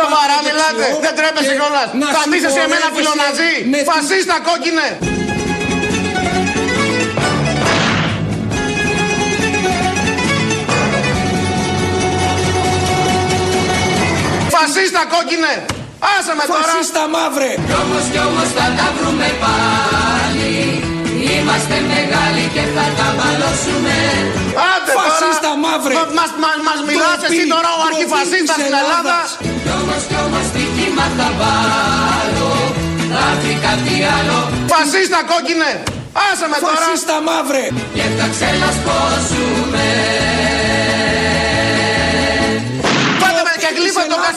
Σοβαρά μιλάτε. Δεν τρέπεσαι κιόλας. Θα μπει σε εμένα φιλοναζί. Φασίστα κόκκινε. Φασίστα κόκκινε! Άσε με τώρα! Φασίστα μαύρε! Κι όμως κι όμως θα τα βρούμε πάλι Είμαστε μεγάλοι και θα τα μπαλώσουμε Άντε Φασίστα τώρα! μαύρε! Μα- Μας, μας, μας μιλάς εσύ τώρα ο ντροπή αρχιφασίστας της στην Ελλάδα! Ελλάδας. Κι όμως κι όμως τι κύμα θα βάλω Θα έρθει κάτι άλλο Φασίστα κόκκινε! Άσε με τώρα! Φασίστα μαύρε! Και θα ξελασπώσουμε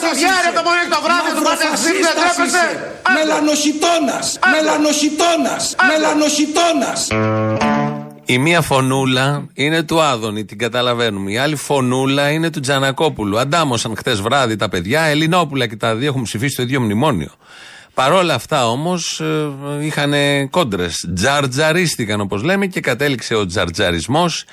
και γλύφα το Ελλάδας καστιδιάρι είσαι. το πρωί το βράδυ του πάτε ξύπνη, δεν Μαυροφασίστας τρέπεσαι! είσαι. Μελανοσιτώνας! Μελανοσιτώνας! Μελανοσιτώνας! Η μία φωνούλα είναι του Άδωνη, την καταλαβαίνουμε. Η άλλη φωνούλα είναι του Τζανακόπουλου. Αντάμωσαν χτε βράδυ τα παιδιά, Ελληνόπουλα και τα δύο έχουν ψηφίσει το ίδιο μνημόνιο. Παρόλα αυτά όμως είχαν κόντρες. Τζαρτζαρίστηκαν όπως λέμε και κατέληξε ο τζαρτζαρισμός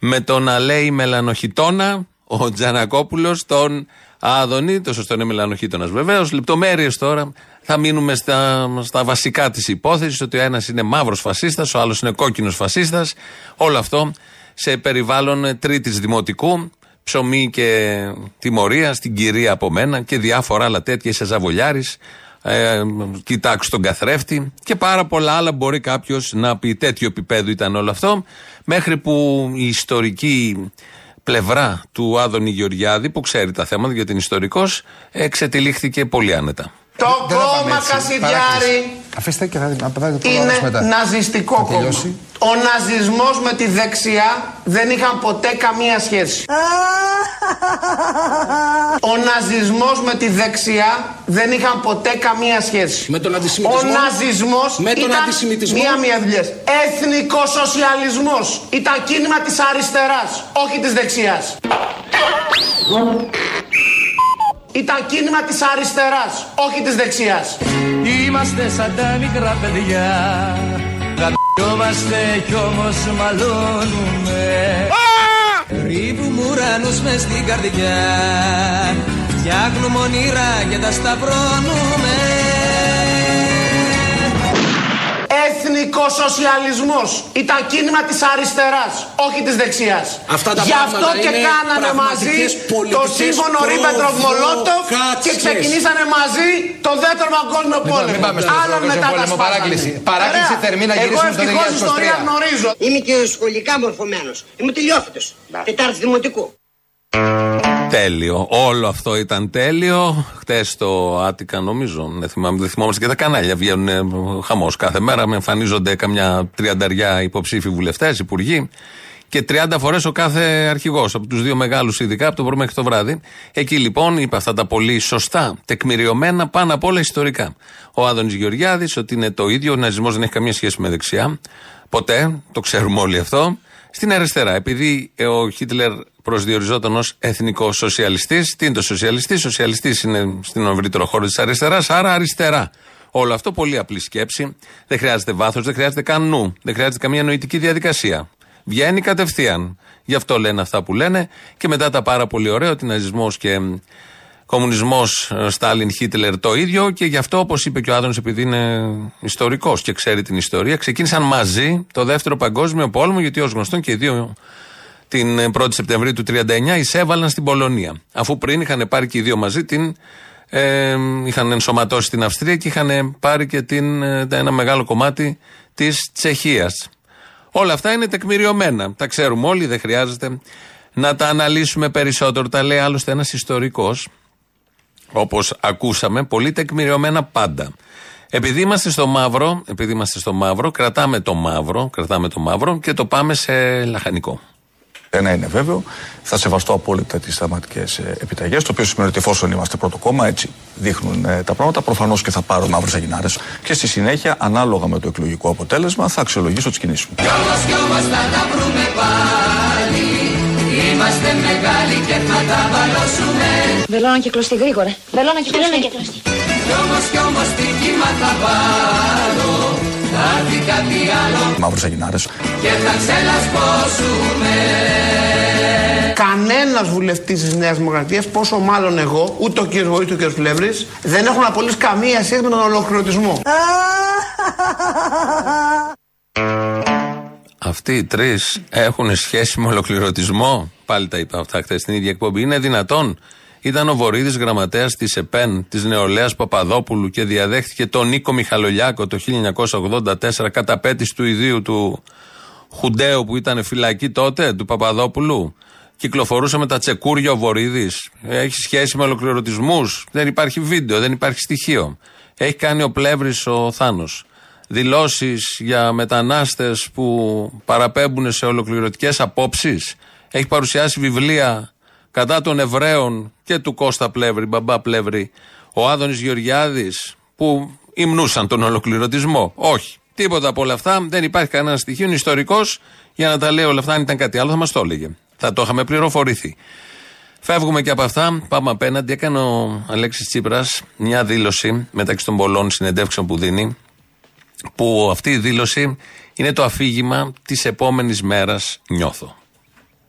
με το να λέει μελανοχιτώνα ο Τζανακόπουλος τον Άδωνη. Το σωστό είναι μελανοχίτωνα βεβαίως. Λεπτομέρειες τώρα. Θα μείνουμε στα, στα βασικά της υπόθεσης ότι ο ένας είναι μαύρος φασίστας, ο άλλος είναι κόκκινος φασίστας. Όλο αυτό σε περιβάλλον τρίτης δημοτικού. Ψωμί και τιμωρία στην κυρία από μένα και διάφορα άλλα τέτοια. Είσαι ζαβολιάρης. Ε, κοιτάξου τον καθρέφτη και πάρα πολλά άλλα μπορεί κάποιος να πει. Τέτοιο επίπεδο ήταν όλο αυτό. Μέχρι που η ιστορική πλευρά του Άδωνη Γεωργιάδη, που ξέρει τα θέματα γιατί είναι ιστορικός, εξετυλίχθηκε πολύ άνετα. Το Δεν θα πάμε κόμμα έτσι. Κασιδιάρη Παράκληση. Αφήστε και θα δει- θα δείτε το είναι λαός μετά. ναζιστικό Θα κόμμα. τελειώσει. Ο ναζισμός με τη δεξιά δεν είχαν ποτέ καμία σχέση. Ο ναζισμός με τη δεξιά δεν είχαν ποτέ καμία σχέση. Με τον Ο αντισημιτισμό. ναζισμός Με τον ήταν αντισημιτισμό. μία-μία δουλειές. Εθνικοσοσιαλισμός ήταν κίνημα της αριστεράς, όχι της δεξιάς. Ήταν κίνημα της αριστεράς, όχι της δεξιάς. Είμαστε σαν τα μικρά παιδιά. Γαμπιόμαστε κι όμως μαλώνουμε. Ρίβουμε ουρανούς μες στην καρδιά. Φτιάχνουμε όνειρα και τα σταυρώνουμε Εθνικοσοσιαλισμός ήταν κίνημα της αριστεράς, όχι της δεξιάς. Αυτά τα Γι' πράγματα αυτό και είναι κάνανε μαζί πραγματικές το πολιτικές σύμφωνο Ρίμπεντροφ Μολότοφ και προβοκάτσιες. ξεκινήσαμε μαζί το δεύτερο παγκόσμιο Λοιπόν, πόλεμο. μην πάμε στο δεύτερο Άλλον μετά παγκόσμιο τα πόλεμο, σπάσανε. παράκληση. Παράκληση Ωραία. θερμή να Εγώ γυρίσουμε στο ευτυχώς 2023. ιστορία γνωρίζω. Είμαι και σχολικά μορφωμένος. Είμαι τελειόφυτος. Τετάρτη δημοτικού. Τέλειο. Όλο αυτό ήταν τέλειο. Χτες το Άτικα, νομίζω, δεν, θυμάμαι, δεν θυμόμαστε και τα κανάλια. Βγαίνουν χαμός κάθε μέρα. Με εμφανίζονται καμιά τριανταριά υποψήφοι βουλευτές, υπουργοί. Και 30 φορές ο κάθε αρχηγός, από τους δύο μεγάλους ειδικά, από το πρωί μέχρι το βράδυ. Εκεί λοιπόν είπε αυτά τα πολύ σωστά, τεκμηριωμένα, πάνω απ' όλα ιστορικά. Ο Άδωνης Γεωργιάδης, ότι είναι το ίδιο, ο ναζισμός δεν έχει καμία σχέση με δεξιά. Ποτέ, το ξέρουμε όλοι αυτό. Στην αριστερά, επειδή ε, ο Χίτλερ προσδιοριζόταν ως εθνικός σοσιαλιστής, τι είναι το σοσιαλιστή, σοσιαλιστής είναι στην ευρύτερο χώρο της αριστεράς, άρα αριστερά. Όλο αυτό πολύ απλή σκέψη. Δεν χρειάζεται βάθος, δεν χρειάζεται καν νου, δεν χρειάζεται καμία νοητική διαδικασία. Βγαίνει κατευθείαν. Γι' αυτό λένε αυτά που λένε και μετά τα πάρα πολύ ωραία ότι ναζισμό και κομμουνισμός Στάλιν Χίτλερ το ίδιο και γι' αυτό όπως είπε και ο Άδωνης επειδή είναι ιστορικός και ξέρει την ιστορία ξεκίνησαν μαζί το δεύτερο παγκόσμιο πόλεμο γιατί ως γνωστόν και οι δύο την 1η Σεπτεμβρίου του 1939 εισέβαλαν στην Πολωνία. Αφού πριν είχαν πάρει και οι δύο μαζί την. Ε, είχαν ενσωματώσει την Αυστρία και είχαν πάρει και την, ε, ένα μεγάλο κομμάτι της Τσεχίας. Όλα αυτά είναι τεκμηριωμένα. Τα ξέρουμε όλοι, δεν χρειάζεται να τα αναλύσουμε περισσότερο. Τα λέει άλλωστε ένας ιστορικός, όπως ακούσαμε, πολύ τεκμηριωμένα πάντα. Επειδή είμαστε στο μαύρο, επειδή είμαστε στο μαύρο, κρατάμε το μαύρο, κρατάμε το μαύρο και το πάμε σε λαχανικό. Ένα είναι βέβαιο, θα σεβαστώ απόλυτα τις σταματικέ επιταγές, το οποίο σημαίνει ότι εφόσον είμαστε πρώτο κόμμα, έτσι δείχνουν ε, τα πράγματα, προφανώς και θα πάρω μαύρε αγινάρες. Και στη συνέχεια, ανάλογα με το εκλογικό αποτέλεσμα, θα αξιολογήσω τις κινήσεις μου. Κι όμως κι όμως θα τα βρούμε πάλι Είμαστε μεγάλοι και θα τα βαλώσουμε Βελόνα και κλωστή γρήγορα. Βελόνα και κλωστή. Κι όμως κι όμως τι κύμα θα βάλω Θα έρθει κάτι άλλο Μαύρε αγινάρε. και θα ξελασπώσουμε Κανένας βουλευτής της Νέας Δημοκρατίας, πόσο μάλλον εγώ, ούτε ο κ. Γοή, ούτε ο κ. Πλεύρης, δεν έχουν απολύσει καμία σχέση με τον ολοκληρωτισμό. Αυτοί οι τρεις έχουν σχέση με ολοκληρωτισμό; Πάλι τα είπα αυτά χθες στην ίδια εκπομπή. Είναι δυνατόν; Ήταν ο Βορύδης γραμματέας της ΕΠΕΝ της νεολαίας Παπαδόπουλου και διαδέχτηκε τον Νίκο Μιχαλολιάκο το 1984 κατά πέτηση του ιδίου του Χουντέου που ήταν φυλακή τότε, του Παπαδόπουλου. Κυκλοφορούσε με τα τσεκούρια ο Βορύδης. Έχει σχέση με ολοκληρωτισμούς. Δεν υπάρχει βίντεο, δεν υπάρχει στοιχείο. Έχει κάνει ο Πλεύρης ο Θάνος. Δηλώσεις για μετανάστες που παραπέμπουν σε ολοκληρωτικές απόψεις. Έχει παρουσιάσει βιβλία κατά των Εβραίων και του Κώστα Πλεύρη, μπαμπά Πλεύρη, ο Άδωνης Γεωργιάδης, που υμνούσαν τον ολοκληρωτισμό. Όχι. Τίποτα από όλα αυτά. Δεν υπάρχει κανένα στοιχείο. Είναι ιστορικός για να τα λέει όλα αυτά. Αν ήταν κάτι άλλο, θα μας το έλεγε. Θα το είχαμε πληροφορηθεί. Φεύγουμε και από αυτά. Πάμε απέναντι. Έκανε ο Αλέξης Τσίπρας μια δήλωση μεταξύ των πολλών συνεντεύξεων που δίνει. Που αυτή η δήλωση είναι το αφήγημα της επόμενης μέρας, νιώθω.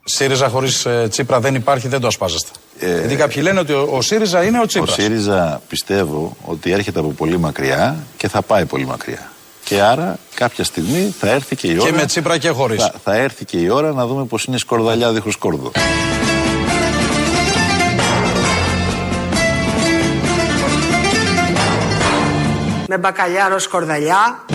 ΣΥΡΙΖΑ χωρίς Τσίπρα δεν υπάρχει, δεν το ασπάζεστε. Γιατί κάποιοι λένε ότι ο, ο ΣΥΡΙΖΑ είναι ο Ο Τσίπρα. ΣΥΡΙΖΑ πιστεύω ότι έρχεται από πολύ μακριά και θα πάει πολύ μακριά. Και άρα κάποια στιγμή θα έρθει και η ώρα. Και με Τσίπρα και χωρίς. Θα, θα έρθει και η ώρα να δούμε πώς είναι η σκορδαλιά δίχως σκόρδος. Με μπακαλιάρο σκορδαλιά.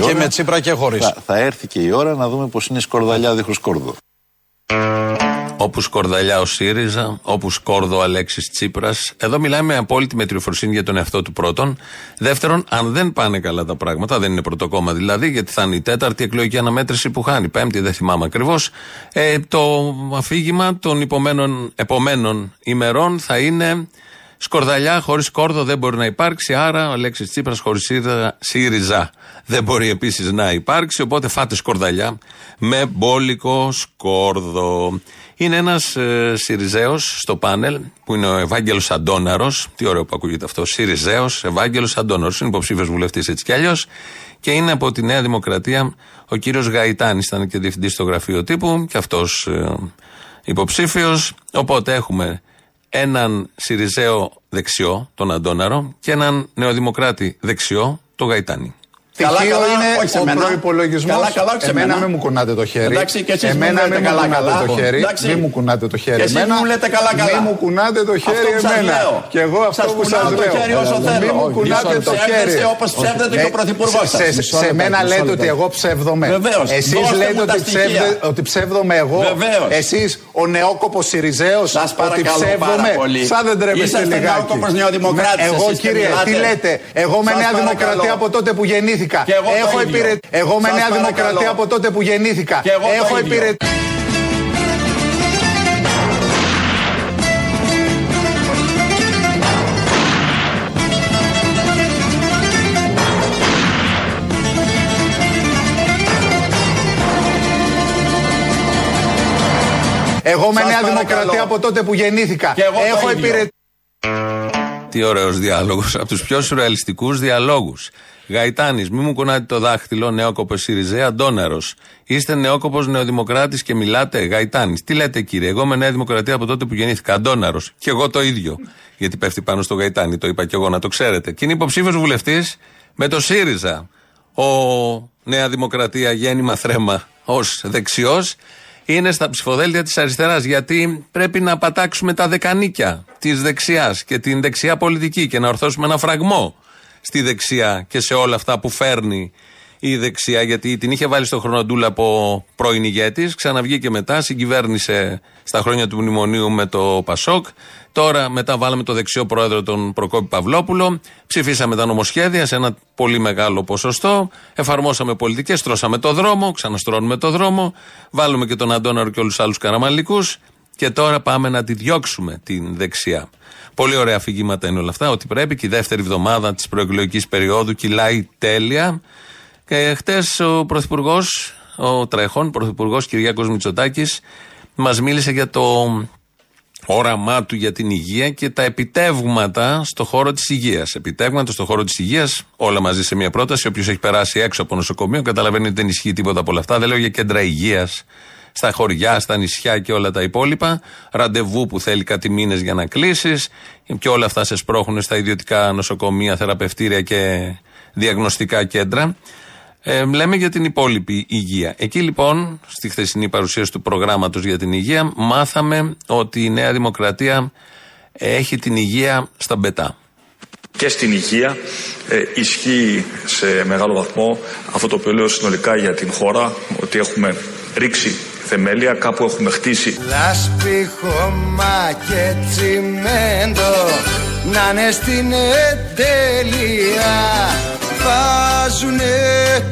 Και με Τσίπρα και χωρίς. Θα, θα έρθει και η ώρα να δούμε πώς είναι η σκορδαλιά δίχως σκόρδο. Όπου σκορδαλιά ο ΣΥΡΙΖΑ, όπου σκόρδο ο Αλέξης Τσίπρας. Εδώ μιλάμε με απόλυτη μετριοφροσύνη για τον εαυτό του πρώτον. Δεύτερον, αν δεν πάνε καλά τα πράγματα, δεν είναι πρωτοκόμμα δηλαδή, γιατί θα είναι η τέταρτη εκλογική αναμέτρηση που χάνει. Πέμπτη, δεν θυμάμαι ακριβώς. Ε, το αφήγημα των υπομένων, επομένων ημερών θα είναι σκορδαλιά χωρίς σκόρδο δεν μπορεί να υπάρξει. Άρα ο Αλέξης Τσίπρας χωρίς ΣΥΡΙΖΑ δεν μπορεί επίσης να υπάρξει. Οπότε φάτε σκορδαλιά με μπόλικο σκόρδο. Είναι ένας ε, Σιριζέος στο πάνελ που είναι ο Ευάγγελος Αντώναρος. Τι ωραίο που ακούγεται αυτό. Σιριζέος, Ευάγγελος Αντώναρος. Είναι υποψήφιος βουλευτής έτσι κι αλλιώς. Και είναι από τη Νέα Δημοκρατία ο κύριος Γαϊτάνης. Ήταν και διευθυντής στο γραφείο τύπου και αυτός ε, υποψήφιος. Οπότε έχουμε έναν Σιριζέο δεξιό, τον Αντώναρο, και έναν νεοδημοκράτη δεξιό, τον Γαϊτάνη. Καλά, Στοιχείο καλά, είναι όχι σε ο μένα. προπολογισμός. Καλά, καλά, όχι σε Εμένα μένα. μην μου κουνάτε το χέρι. Εντάξει, και εσείς μου Εμένα λέτε μην μου καλά, κουνάτε καλά. το χέρι. Εντάξει. Μην μου κουνάτε το χέρι. Και εσείς Εμένα μου λέτε καλά, καλά. Μην μου κουνάτε το χέρι Αυτό που σας εμένα. λέω. Και εγώ αυτό Σας που κουνάω σας το λέω. χέρι όσο Μην θέλω. μου κουνάτε Όχι, το χέρι. ψεύδεστε όπως ψεύδεται και ο Ε, πρωθυπουργός σε- σας. σε- Σε μένα λέτε ότι εγώ ψεύδομαι. Βεβαίως. Εσείς Δώστε λέτε μου τα ότι στοιχεία. ψεύδε- ότι ψεύδομαι εγώ. Βεβαίως. Εσείς ο νεόκοπος Σιριζέος Σας ότι παρακαλώ ψεύδομαι. πάρα πολύ. Σαν δεν τρέπεστε Είσαστε λιγάκι. νεόκοπος νεοδημοκράτης, Ναι, Εγώ εσείς και κύριε, μιλάτε. τι λέτε; Εγώ με Σας Νέα παρακαλώ. Δημοκρατία από τότε που γεννήθηκα. Και εγώ το Έχω ίδιο. υπηρε- Εγώ με Σας Νέα παρακαλώ. Δημοκρατία από τότε που γεννήθηκα. Και εγώ το Έχω ίδιο. υπηρετήσει. Εγώ με Σας Νέα παρακαλώ. Δημοκρατία από τότε που γεννήθηκα. Και εγώ το Έχω ίδιο. υπηρετήσει. Τι ωραίος διάλογος. Από τους πιο σουρεαλιστικούς διαλόγους. Γαϊτάνης, μη μου κουνάτε το δάχτυλο, νεόκοπος Σιριζέ, Αντώναρος. Είστε νεόκοπος νεοδημοκράτης και μιλάτε, Γαϊτάνης. Τι λέτε κύριε, εγώ με Νέα Δημοκρατία από τότε που γεννήθηκα, Αντώναρος. Και εγώ το ίδιο. Γιατί πέφτει πάνω στο Γαϊτάνη, το είπα και εγώ να το ξέρετε. Και είναι υποψήφιος βουλευτής με το ΣΥΡΙΖΑ. Ο Νέα Δημοκρατία γέννημα θρέμα ως δεξιός είναι στα ψηφοδέλτια της αριστεράς. Γιατί πρέπει να πατάξουμε τα δεκανίκια της δεξιάς και την δεξιά πολιτική και να ορθώσουμε ένα φραγμό στη δεξιά και σε όλα αυτά που φέρνει η δεξιά. Γιατί την είχε βάλει στο χρονοτούλα από πρώην ηγέτης, ξαναβγήκε μετά, συγκυβέρνησε στα χρόνια του μνημονίου με το Πασόκ. Τώρα μετά βάλαμε το δεξιό πρόεδρο τον Προκόπη Παυλόπουλο. Ψηφίσαμε τα νομοσχέδια σε ένα πολύ μεγάλο ποσοστό. Εφαρμόσαμε πολιτικές, στρώσαμε το δρόμο, ξαναστρώνουμε το δρόμο. Βάλουμε και τον Αντώναρο και όλους τους άλλους καραμαλικούς. Και τώρα πάμε να τη διώξουμε την δεξιά. Πολύ ωραία αφηγήματα είναι όλα αυτά. Ότι πρέπει και η δεύτερη εβδομάδα της προεκλογικής περίοδου κυλάει τέλεια. Και χτες ο Πρωθυπουργός, ο τρέχον Πρωθυπουργός Κυριάκος Μητσοτάκης, μας μίλησε για το όραμά του για την υγεία και τα επιτεύγματα στο χώρο της υγείας. Επιτεύγματα στο χώρο της υγείας, όλα μαζί σε μια πρόταση. Όποιος έχει περάσει έξω από νοσοκομείο καταλαβαίνει ότι δεν ισχύει τίποτα από όλα αυτά. Δεν λέω για κέντρα υγείας στα χωριά, στα νησιά και όλα τα υπόλοιπα. Ραντεβού που θέλει κάτι μήνες για να κλείσεις. Και όλα αυτά σε σπρώχνουν στα ιδιωτικά νοσοκομεία, θεραπευτήρια και διαγνωστικά κέντρα. Ε, λέμε για την υπόλοιπη υγεία. Εκεί λοιπόν, στη χθεσινή παρουσίαση του προγράμματος για την υγεία, μάθαμε ότι η Νέα Δημοκρατία έχει την υγεία στα μπετά. Και στην υγεία ε, ισχύει σε μεγάλο βαθμό αυτό το οποίο λέω συνολικά για την χώρα, ότι έχουμε ρίξει θεμέλια, κάπου έχουμε χτίσει. Λάσπη, χώμα και τσιμέντο να είναι στην εντέλεια βάζουνε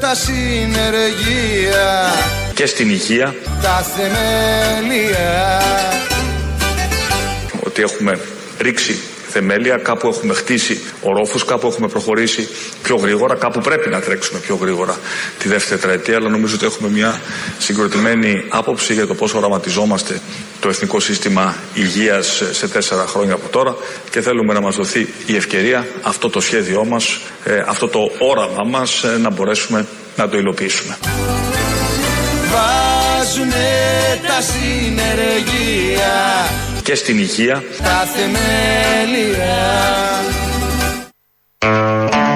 τα συνεργεία Και στην υγεία. τα θεμέλια. Ότι έχουμε ρίξει θεμέλια, κάπου έχουμε χτίσει ορόφους, κάπου έχουμε προχωρήσει πιο γρήγορα, κάπου πρέπει να τρέξουμε πιο γρήγορα τη δεύτερη τετραετία, αλλά νομίζω ότι έχουμε μια συγκροτημένη άποψη για το πώς οραματιζόμαστε το Εθνικό Σύστημα Υγείας σε τέσσερα χρόνια από τώρα και θέλουμε να μας δοθεί η ευκαιρία αυτό το σχέδιό μας, ε, αυτό το όραμά μας ε, να μπορέσουμε να το υλοποιήσουμε. βάζουνε τα συνεργεία Και στην υγεία τα θεμέλια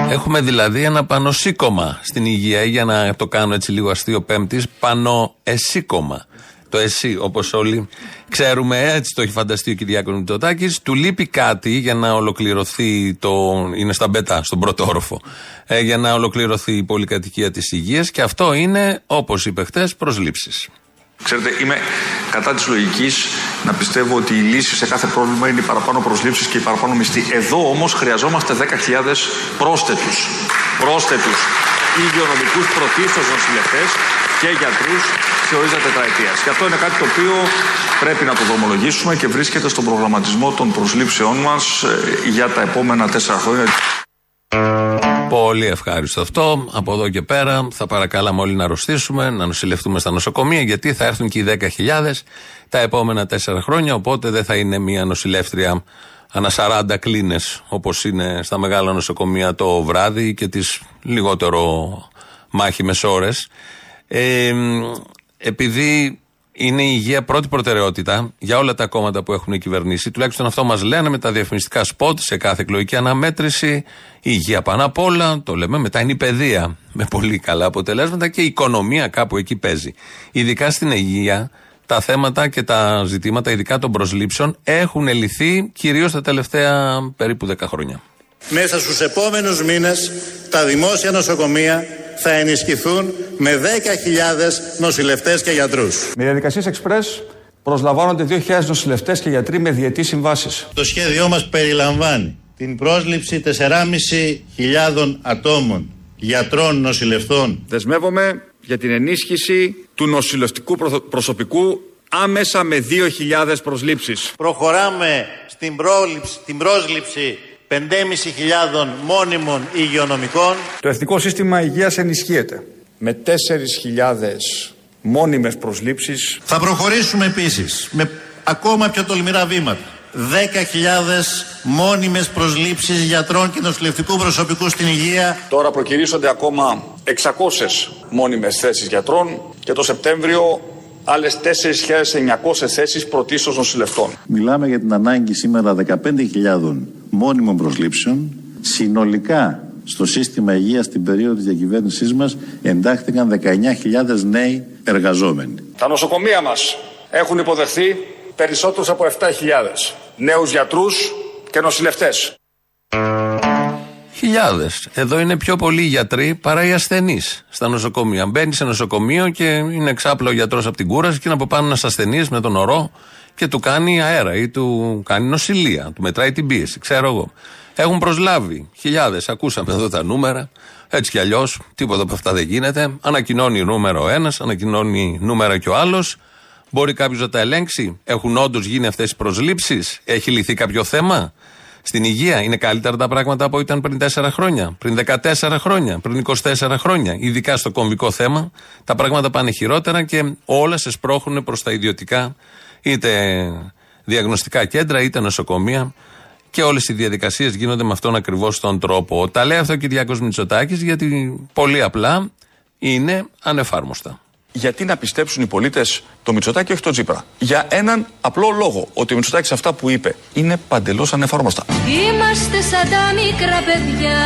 Έχουμε δηλαδή ένα πανοσύκωμα στην υγεία, ή για να το κάνω έτσι λίγο αστείο πέμπτης, πανοεσύκωμα. Το εσύ, όπως όλοι ξέρουμε, έτσι το έχει φανταστεί ο Κυριάκος Μητσοτάκης. Του λείπει κάτι για να ολοκληρωθεί το. είναι στα μπετά, στον πρώτο όροφο. Ε, για να ολοκληρωθεί η πολυκατοικία της υγείας και αυτό είναι, όπως είπε χτες, προσλήψεις. Ξέρετε, είμαι κατά της λογικής να πιστεύω ότι η λύση σε κάθε πρόβλημα είναι οι παραπάνω προσλήψεις και οι παραπάνω μισθοί. Εδώ όμως χρειαζόμαστε 10.000 πρόσθετους. Πρόσθετους υγειονομικούς πρωτίστως νοσηλευτές και γιατρούς σε ορίζα τετραετίας. Και αυτό είναι κάτι το οποίο πρέπει να το δρομολογήσουμε και βρίσκεται στον προγραμματισμό των προσλήψεών μας για τα επόμενα τέσσερα χρόνια. Πολύ ευχάριστο αυτό. Από εδώ και πέρα θα παρακάλαμε όλοι να αρρωστήσουμε, να νοσηλευτούμε στα νοσοκομεία, γιατί θα έρθουν και οι 10.000 τα επόμενα τέσσερα χρόνια. Οπότε δεν θα είναι μια νοσηλεύτρια ανά 40 κλίνες, όπως είναι στα μεγάλα νοσοκομεία το βράδυ και τις λιγότερο μάχημες ώρες. Ε, επειδή είναι η υγεία πρώτη προτεραιότητα για όλα τα κόμματα που έχουν κυβερνήσει. Τουλάχιστον αυτό μας λένε με τα διαφημιστικά σποτ σε κάθε εκλογική αναμέτρηση. Η υγεία πάνω απ' όλα, το λέμε. Μετά είναι η παιδεία με πολύ καλά αποτελέσματα και η οικονομία κάπου εκεί παίζει. Ειδικά στην υγεία, τα θέματα και τα ζητήματα, ειδικά των προσλήψεων, έχουν λυθεί κυρίως τα τελευταία περίπου 10 χρόνια. Μέσα στους επόμενους μήνες τα δημόσια νοσοκομεία θα ενισχυθούν με 10.000 νοσηλευτές και γιατρούς. Με διαδικασίες Express προσλαμβάνονται 2.000 νοσηλευτές και γιατροί με διετή συμβάσεις. Το σχέδιό μας περιλαμβάνει την πρόσληψη 4.500 ατόμων γιατρών νοσηλευτών Δεσμεύομαι για την ενίσχυση του νοσηλευτικού προ- προσωπικού άμεσα με 2.000 προσλήψεις. Προχωράμε στην, πρόληψη, την πρόσληψη 5.500 μόνιμων υγειονομικών. Το Εθνικό Σύστημα Υγείας ενισχύεται με 4.000 μόνιμες προσλήψεις. Θα προχωρήσουμε επίσης με ακόμα πιο τολμηρά βήματα. 10.000 μόνιμες προσλήψεις γιατρών και νοσηλευτικού προσωπικού στην υγεία. Τώρα προκυρήσονται ακόμα 600 μόνιμες θέσεις γιατρών και το Σεπτέμβριο άλλες 4.900 θέσεις πρωτίστως νοσηλευτών. Μιλάμε για την ανάγκη σήμερα 15.000 μόνιμων προσλήψεων. Συνολικά στο σύστημα υγείας στην περίοδο της διακυβέρνησής μας εντάχθηκαν 19.000 νέοι εργαζόμενοι. Τα νοσοκομεία μας έχουν υποδεχθεί περισσότερους από 7.000 νέους γιατρούς και νοσηλευτές. Χιλιάδες. Εδώ είναι πιο πολλοί γιατροί παρά οι ασθενείς στα νοσοκομεία. Μπαίνει σε νοσοκομείο και είναι εξάπλο ο γιατρός από την κούραση και είναι από πάνω ένας ασθενής με τον ορό και του κάνει αέρα ή του κάνει νοσηλεία. Του μετράει την πίεση, ξέρω εγώ. Έχουν προσλάβει χιλιάδες. Ακούσαμε εδώ τα νούμερα. Έτσι κι αλλιώς, τίποτα από αυτά δεν γίνεται. Ανακοινώνει νούμερο ο ένας, ανακοινώνει νούμερα και ο άλλος. Μπορεί κάποιος να τα ελέγξει; Έχουν όντως γίνει αυτές οι προσλήψεις; Έχει λυθεί κάποιο θέμα; Στην υγεία είναι καλύτερα τα πράγματα από ήταν πριν 4 χρόνια, πριν 14 χρόνια, πριν 24 χρόνια; Ειδικά στο κομβικό θέμα, τα πράγματα πάνε χειρότερα και όλα σε σπρώχνουν προς τα ιδιωτικά, είτε διαγνωστικά κέντρα είτε νοσοκομεία και όλες οι διαδικασίες γίνονται με αυτόν ακριβώς τον τρόπο. Τα λέει αυτό ο Κυριάκος Μητσοτάκης γιατί πολύ απλά είναι ανεφάρμοστα. Γιατί να πιστέψουν οι πολίτες το Μητσοτάκη, όχι το Τσίπρα; Για έναν απλό λόγο. Ότι ο Μητσοτάκης αυτά που είπε είναι παντελώς ανεφάρμοστα. Είμαστε σαν τα μικρά παιδιά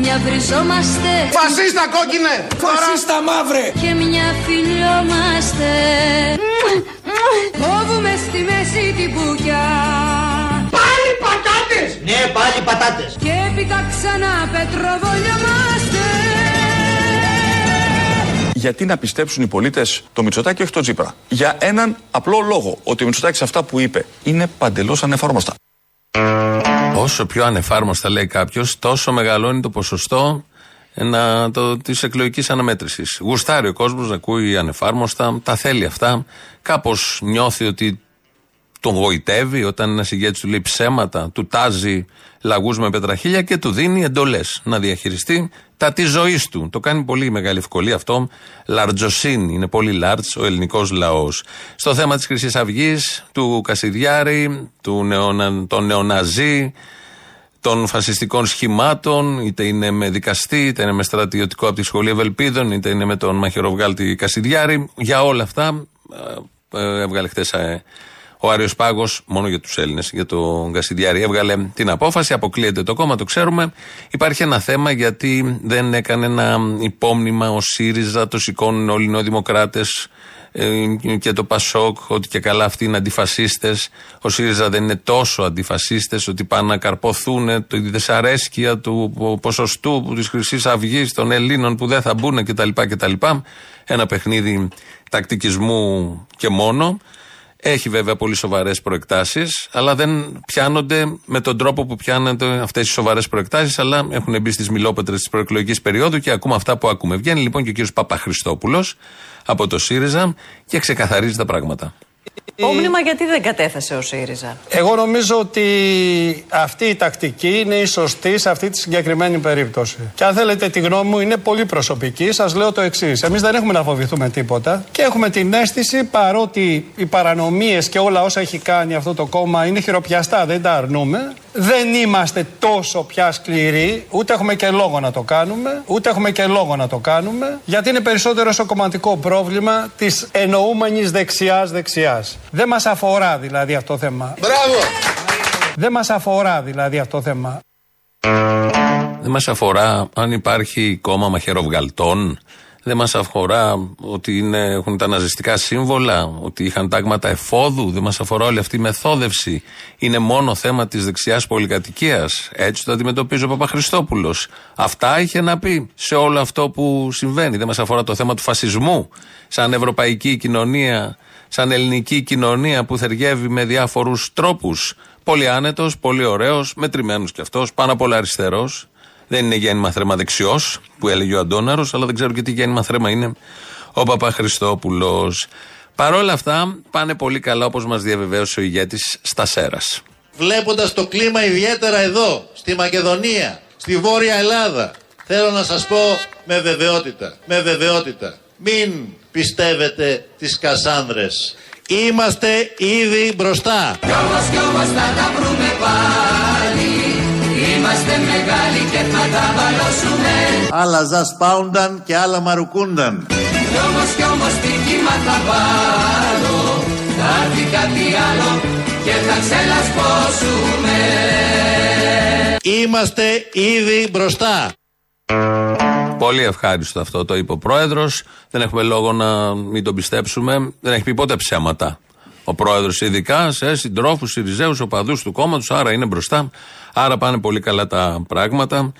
Μια βριζόμαστε Φασίστα κόκκινε! Φασίστα μαύρε! Και μια φιλιόμαστε Ναι, πάλι πατάτες. Και έπειτα ξανά πετροβολιόμαστε Γιατί να πιστέψουν οι πολίτες το Μητσοτάκη, όχι το Τσίπρα. Για έναν απλό λόγο. Ότι ο Μητσοτάκης αυτά που είπε είναι παντελώς ανεφάρμοστα. Όσο πιο ανεφάρμοστα λέει κάποιος, τόσο μεγαλώνει το ποσοστό να, το, της εκλογικής αναμέτρησης. Γουστάρει ο κόσμος να ακούει ανεφάρμοστα, τα θέλει αυτά. Κάπως νιώθει ότι τον γοητεύει όταν ένας ηγέτης του λέει ψέματα, του τάζει λαγούς με πετραχίλια και του δίνει εντολές να διαχειριστεί τα της ζωής του. Το κάνει πολύ μεγάλη ευκολία αυτό. Λαρτζοσύνη, είναι πολύ large ο ελληνικός λαός. Στο θέμα της Χρυσής Αυγής, του Κασιδιάρη, του νεονα, των νεοναζί, των φασιστικών σχημάτων, είτε είναι με δικαστή, είτε είναι με στρατιωτικό από τη Σχολή Ευελπίδων, είτε είναι με τον μαχαιροβγάλτη Κασιδιάρη. Για όλα αυτά ε, ε, έβγαλε χθες ο Άριος Πάγος, μόνο για τους Έλληνες, για τον Κασιδιάρη, έβγαλε την απόφαση. Αποκλείεται το κόμμα, το ξέρουμε. Υπάρχει ένα θέμα γιατί δεν έκανε ένα υπόμνημα ο ΣΥΡΙΖΑ, το σηκώνουν όλοι οι νεοδημοκράτες και το Πασόκ, ότι και καλά αυτοί είναι αντιφασίστες. Ο ΣΥΡΙΖΑ δεν είναι τόσο αντιφασίστες, ότι πάνε να καρποθούν τη δυσαρέσκεια του ποσοστού της Χρυσής Αυγής των Ελλήνων που δεν θα μπουν κτλ. κτλ. Ένα παιχνίδι τακτικισμού και μόνο. Έχει βέβαια πολύ σοβαρές προεκτάσεις, αλλά δεν πιάνονται με τον τρόπο που πιάνονται αυτές οι σοβαρές προεκτάσεις, αλλά έχουν μπει στις μιλόπετρες της προεκλογικής περίοδου και ακούμε αυτά που ακούμε. Βγαίνει λοιπόν και ο κύριος Παπαχριστόπουλος από το ΣΥΡΙΖΑ και ξεκαθαρίζει τα πράγματα. Υπόμνημα γιατί δεν κατέθεσε ο ΣΥΡΙΖΑ; Εγώ νομίζω ότι αυτή η τακτική είναι η σωστή σε αυτή τη συγκεκριμένη περίπτωση. Και αν θέλετε τη γνώμη μου είναι πολύ προσωπική, σας λέω το εξής. Εμείς δεν έχουμε να φοβηθούμε τίποτα και έχουμε την αίσθηση παρότι οι παρανομίες και όλα όσα έχει κάνει αυτό το κόμμα είναι χειροπιαστά, δεν τα αρνούμε. Δεν είμαστε τόσο πια σκληροί, ούτε έχουμε και λόγο να το κάνουμε, ούτε έχουμε και λόγο να το κάνουμε, γιατί είναι περισσότερο στο κομματικό πρόβλημα της εννοούμενης δεξιάς-δεξιάς. Δεν μας αφορά δηλαδή αυτό το θέμα. Μπράβο! Δεν μας αφορά δηλαδή αυτό το θέμα. Δεν μας αφορά αν υπάρχει κόμμα μαχαιροβγαλτών. Δεν μας αφορά ότι είναι, έχουν τα ναζιστικά σύμβολα, ότι είχαν τάγματα εφόδου. Δεν μας αφορά όλη αυτή η μεθόδευση. Είναι μόνο θέμα της δεξιάς πολυκατοικίας. Έτσι το αντιμετωπίζει ο Παπαχριστόπουλος. Αυτά είχε να πει σε όλο αυτό που συμβαίνει. Δεν μας αφορά το θέμα του φασισμού. Σαν ευρωπαϊκή κοινωνία, σαν ελληνική κοινωνία που θεργεύει με διάφορους τρόπους. Πολύ άνετος, πολύ ωραίος, μετρημένος κι αυτός, πάνω απ' όλα αριστερός. Δεν είναι γέννημα θρέμα δεξιός, που έλεγε ο Αντώναρος, αλλά δεν ξέρω και τι γέννημα θρέμα είναι ο Παπαχριστόπουλο. Παρ' όλα αυτά, πάνε πολύ καλά όπως μας διαβεβαίωσε ο ηγέτης στα Σέρα. Βλέποντας το κλίμα ιδιαίτερα εδώ, στη Μακεδονία, στη Βόρεια Ελλάδα, θέλω να σας πω με βεβαιότητα, με βεβαιότητα, μην πιστεύετε τις Κασάνδρες. Είμαστε ήδη μπροστά. Κι όμως κι όμως θα τα βρούμε πάλι Είμαστε μεγάλοι και θα τα βαλώσουμε Άλλα ζας πάουνταν και άλλα μαρουκούνταν. Κι όμως κι όμως στοίχημα θα βάλω Θα έρθει κάτι άλλο και θα ξελασπώσουμε Είμαστε ήδη μπροστά. Πολύ ευχάριστο αυτό το είπε ο πρόεδρος. Δεν έχουμε λόγο να μην τον πιστέψουμε. Δεν έχει πει ποτέ ψέματα. Ο πρόεδρος, ειδικά σε συντρόφους, Σιριζέου, οπαδούς του κόμματος, άρα είναι μπροστά. Άρα πάνε πολύ καλά τα πράγματα.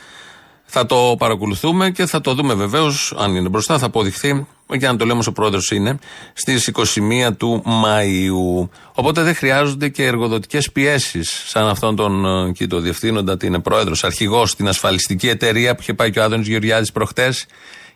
Θα το παρακολουθούμε και θα το δούμε βεβαίως, αν είναι μπροστά, θα αποδειχθεί, για να το λέμε όσο ο πρόεδρος είναι, στις 21 του Μαΐου. Οπότε δεν χρειάζονται και εργοδοτικές πιέσεις, σαν αυτόν τον ε, εκεί το διευθύνοντα, την είναι πρόεδρος, αρχηγός στην ασφαλιστική εταιρεία που είχε πάει και ο Άδωνης Γεωργιάδης προχτές.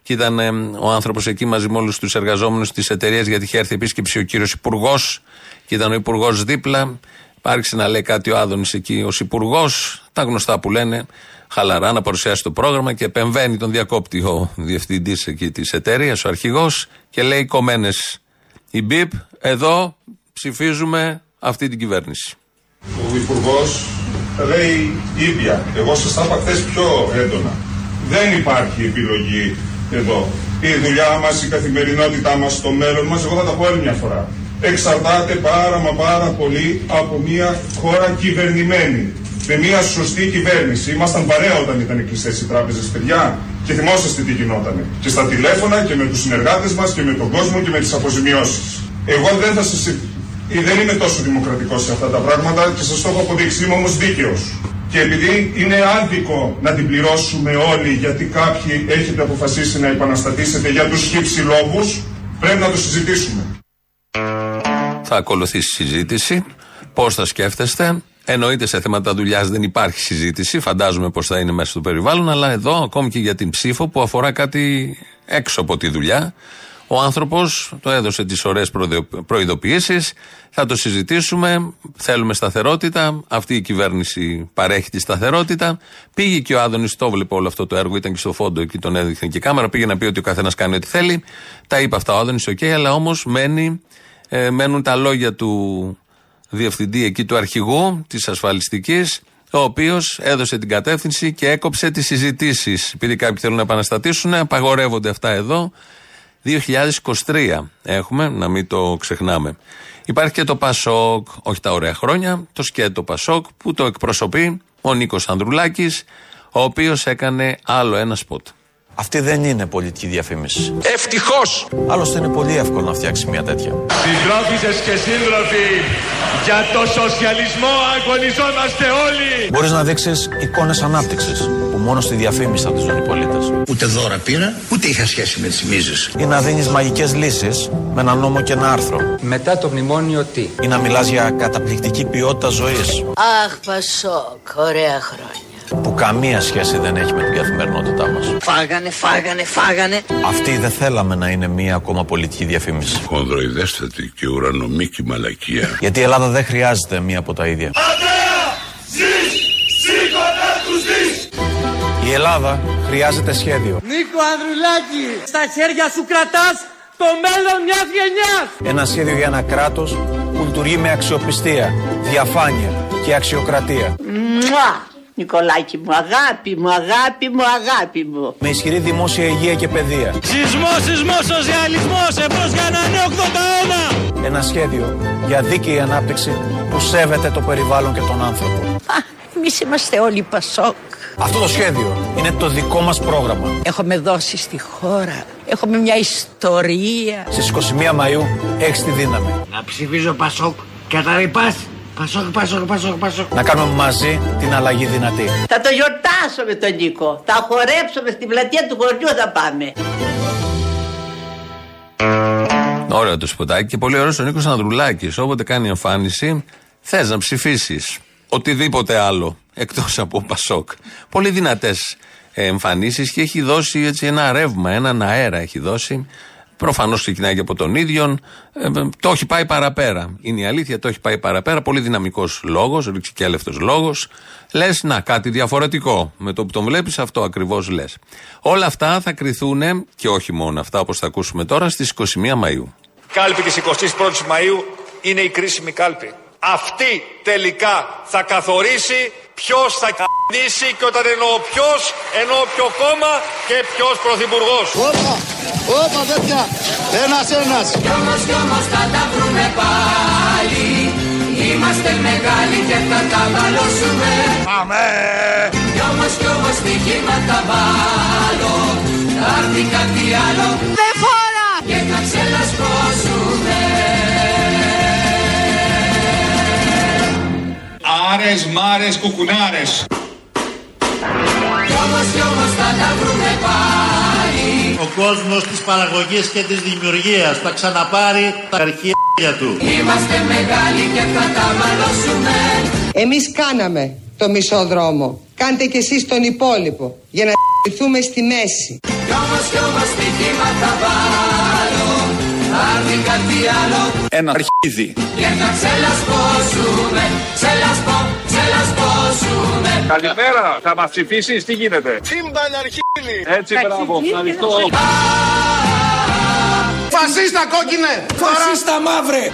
Και ήταν ε, ο άνθρωπος εκεί μαζί με όλους τους εργαζόμενους της εταιρείας, γιατί είχε έρθει επίσκεψη ο κύριος Υπουργός και ήταν ο Υπουργός δίπλα. Άρχισε να λέει κάτι ο Άδωνης εκεί ως Υπουργός, τα γνωστά που λένε, χαλαρά να παρουσιάσει το πρόγραμμα και επεμβαίνει τον διακόπτη ο διευθυντής εκεί της εταιρείας, ο αρχηγός, και λέει κομμένες. Η ΜΠΙΠ, εδώ ψηφίζουμε αυτή την κυβέρνηση. Ο Υπουργός λέει ίδια. Εγώ σας τα είπα χθες πιο έντονα. Δεν υπάρχει επιλογή εδώ. Η δουλειά μας, η καθημερινότητά μας, το μέλλον μας, εγώ θα τα πω άλλη μια φορά. Εξαρτάται πάρα μα πάρα πολύ από μια χώρα κυβερνημένη. Με μια σωστή κυβέρνηση. Ήμασταν παρέα όταν ήταν κλειστές οι τράπεζες, παιδιά. Και θυμόσαστε τι γινότανε. Και στα τηλέφωνα και με τους συνεργάτες μας και με τον κόσμο και με τις αποζημιώσεις. Εγώ δεν θα σας ή δεν είμαι τόσο δημοκρατικός σε αυτά τα πράγματα και σας το έχω αποδείξει. Είμαι όμως δίκαιος. Και επειδή είναι άδικο να την πληρώσουμε όλοι γιατί κάποιοι έχετε αποφασίσει να επαναστατήσετε για τους χύψη λόγους, πρέπει να το συζητήσουμε. Θα ακολουθήσει συζήτηση. Πώς θα σκέφτεστε; Εννοείται σε θέματα δουλειάς δεν υπάρχει συζήτηση. Φαντάζομαι πώ θα είναι μέσα στο περιβάλλον. Αλλά εδώ, ακόμη και για την ψήφο που αφορά κάτι έξω από τη δουλειά, ο άνθρωπος το έδωσε τις ωραίες προειδοποιήσεις. Θα το συζητήσουμε. Θέλουμε σταθερότητα. Αυτή η κυβέρνηση παρέχει τη σταθερότητα. Πήγε και ο Άδωνης, το βλέπω όλο αυτό το έργο. Ήταν και στο φόντο εκεί, τον έδειχνε και η κάμερα. Πήγε να πει ότι ο καθένας κάνει ό,τι θέλει. Τα είπε αυτά ο Άδωνης, οκ, αλλά όμως ε, μένουν τα λόγια του διευθυντή εκεί του αρχηγού της ασφαλιστικής, ο οποίος έδωσε την κατεύθυνση και έκοψε τις συζητήσεις. Επειδή κάποιοι θέλουν να επαναστατήσουν, απαγορεύονται αυτά εδώ. 2023 έχουμε, να μην το ξεχνάμε. Υπάρχει και το Πασόκ, όχι τα ωραία χρόνια, το σκέτο Πασόκ που το εκπροσωπεί ο Νίκος Ανδρουλάκης, ο οποίος έκανε άλλο ένα σποτ. Αυτή δεν είναι πολιτική διαφήμιση. Ευτυχώς! Άλλωστε είναι πολύ εύκολο να φτιάξει μια τέτοια. Συντρόφισε και σύντροφοι, για το σοσιαλισμό αγωνιζόμαστε όλοι! Μπορείς να δείξεις εικόνες ανάπτυξης που μόνο στη διαφήμιση θα τις δουν οι πολίτες. Ούτε δώρα πήρα, ούτε είχα σχέση με τις μίζες. Ή να δίνεις μαγικές λύσεις με ένα νόμο και ένα άρθρο. Μετά το μνημόνιο τι; Ή να μιλάς για καταπληκτική ποιότητα ζωής. Αχ, Πασόκ, ωραία χρόνια που καμία σχέση δεν έχει με την καθημερινότητά μας. Φάγανε, φάγανε, φάγανε. Αυτή δεν θέλαμε να είναι μία ακόμα πολιτική διαφήμιση. Χονδροειδέστατη και ουρανομίκη μαλακία. Γιατί η Ελλάδα δεν χρειάζεται μία από τα ίδια. Αντρέα! Ζεις! Σήκωνα τους δεις! Η Ελλάδα χρειάζεται σχέδιο. Νίκο Ανδρουλάκη, στα χέρια σου κρατάς το μέλλον μιας γενιάς! Ένα σχέδιο για ένα κράτος που λειτουργεί με αξιοπιστία, διαφάνεια και αξιοκρατία. Μουα! Νικολάκη μου, αγάπη μου, αγάπη μου, αγάπη μου. Με ισχυρή δημόσια υγεία και παιδεία. Σεισμός, σεισμός, σοσιαλισμός, εμπρός για ένα νέο 81. Ένα σχέδιο για δίκαιη ανάπτυξη που σέβεται το περιβάλλον και τον άνθρωπο. Α, εμείς είμαστε όλοι Πασόκ. Αυτό το σχέδιο είναι το δικό μας πρόγραμμα. Έχουμε δώσει στη χώρα. Έχουμε μια ιστορία. Στις 21 Μαΐου έχεις τη δύναμη. Να ψηφίζω Πασόκ. Καταρρυπάς. Πασόκ, Πασόκ, Πασόκ, Πασόκ. Να κάνουμε μαζί την αλλαγή δυνατή. Θα το γιορτάσω με τον Νίκο. Θα χορέψουμε στην πλατεία του χωριού θα πάμε. Ωραίο το σποτάκι και πολύ ωραίος ο Νίκος Ανδρουλάκης. Όποτε κάνει εμφάνιση, θες να ψηφίσεις οτιδήποτε άλλο εκτός από Πασόκ. Πολύ δυνατές εμφανίσεις και έχει δώσει έτσι ένα ρεύμα, έναν αέρα έχει δώσει. Προφανώς ξεκινάει και από τον ίδιο. Ε, το έχει πάει παραπέρα. Είναι η αλήθεια, το έχει πάει παραπέρα. Πολύ δυναμικός λόγος, ρηξικέλευτο λόγος. Λες, να, κάτι διαφορετικό. Με το που τον βλέπεις, αυτό ακριβώς λες. Όλα αυτά θα κρυθούν και όχι μόνο αυτά, όπως θα ακούσουμε τώρα, στις 21 Μαου. Κάλπη της 21η Μαου είναι η κρίσιμη κάλπη. Αυτή τελικά θα καθορίσει ποιος θα καπνίσει και όταν εννοώ ποιος, εννοώ ποιο κόμμα και ποιος πρωθυπουργός. Όπα, όπα τέτοια, ένας ένας. Κι όμως κι όμως θα τα βρούμε πάλι. Είμαστε μεγάλοι και θα τα βαλώσουμε. Αμέ. Κι όμως κι όμως στοιχήμα θα βάλω. Θα έρθει κάτι άλλο. Δεν Άρες, μάρες, κουκουνάρες. Κι όμως, κι όμως θα τα βρούμε πάλι. Ο κόσμος της παραγωγής και της δημιουργίας θα ξαναπάρει τα αρχεία του. Είμαστε μεγάλοι και θα τα μαλώσουμε. Εμείς κάναμε το μισό δρόμο. Κάντε κι εσείς τον υπόλοιπο για να στηθούμε στη μέση. Κι όμως, κι όμως στοιχήμα θα βάλω. Άρνη κάτι άλλο. Ένα αρχίδι. Και θα ξελασπώσουμε Ξελασπώ, ξελασπώσουμε. Καλημέρα, θα μας ψηφίσεις, τι γίνεται; Τσίμπαν αρχίδι. Έτσι, μπράβο, ευχαριστώ. Φασίστα κόκκινε. Φασίστα μαύρε.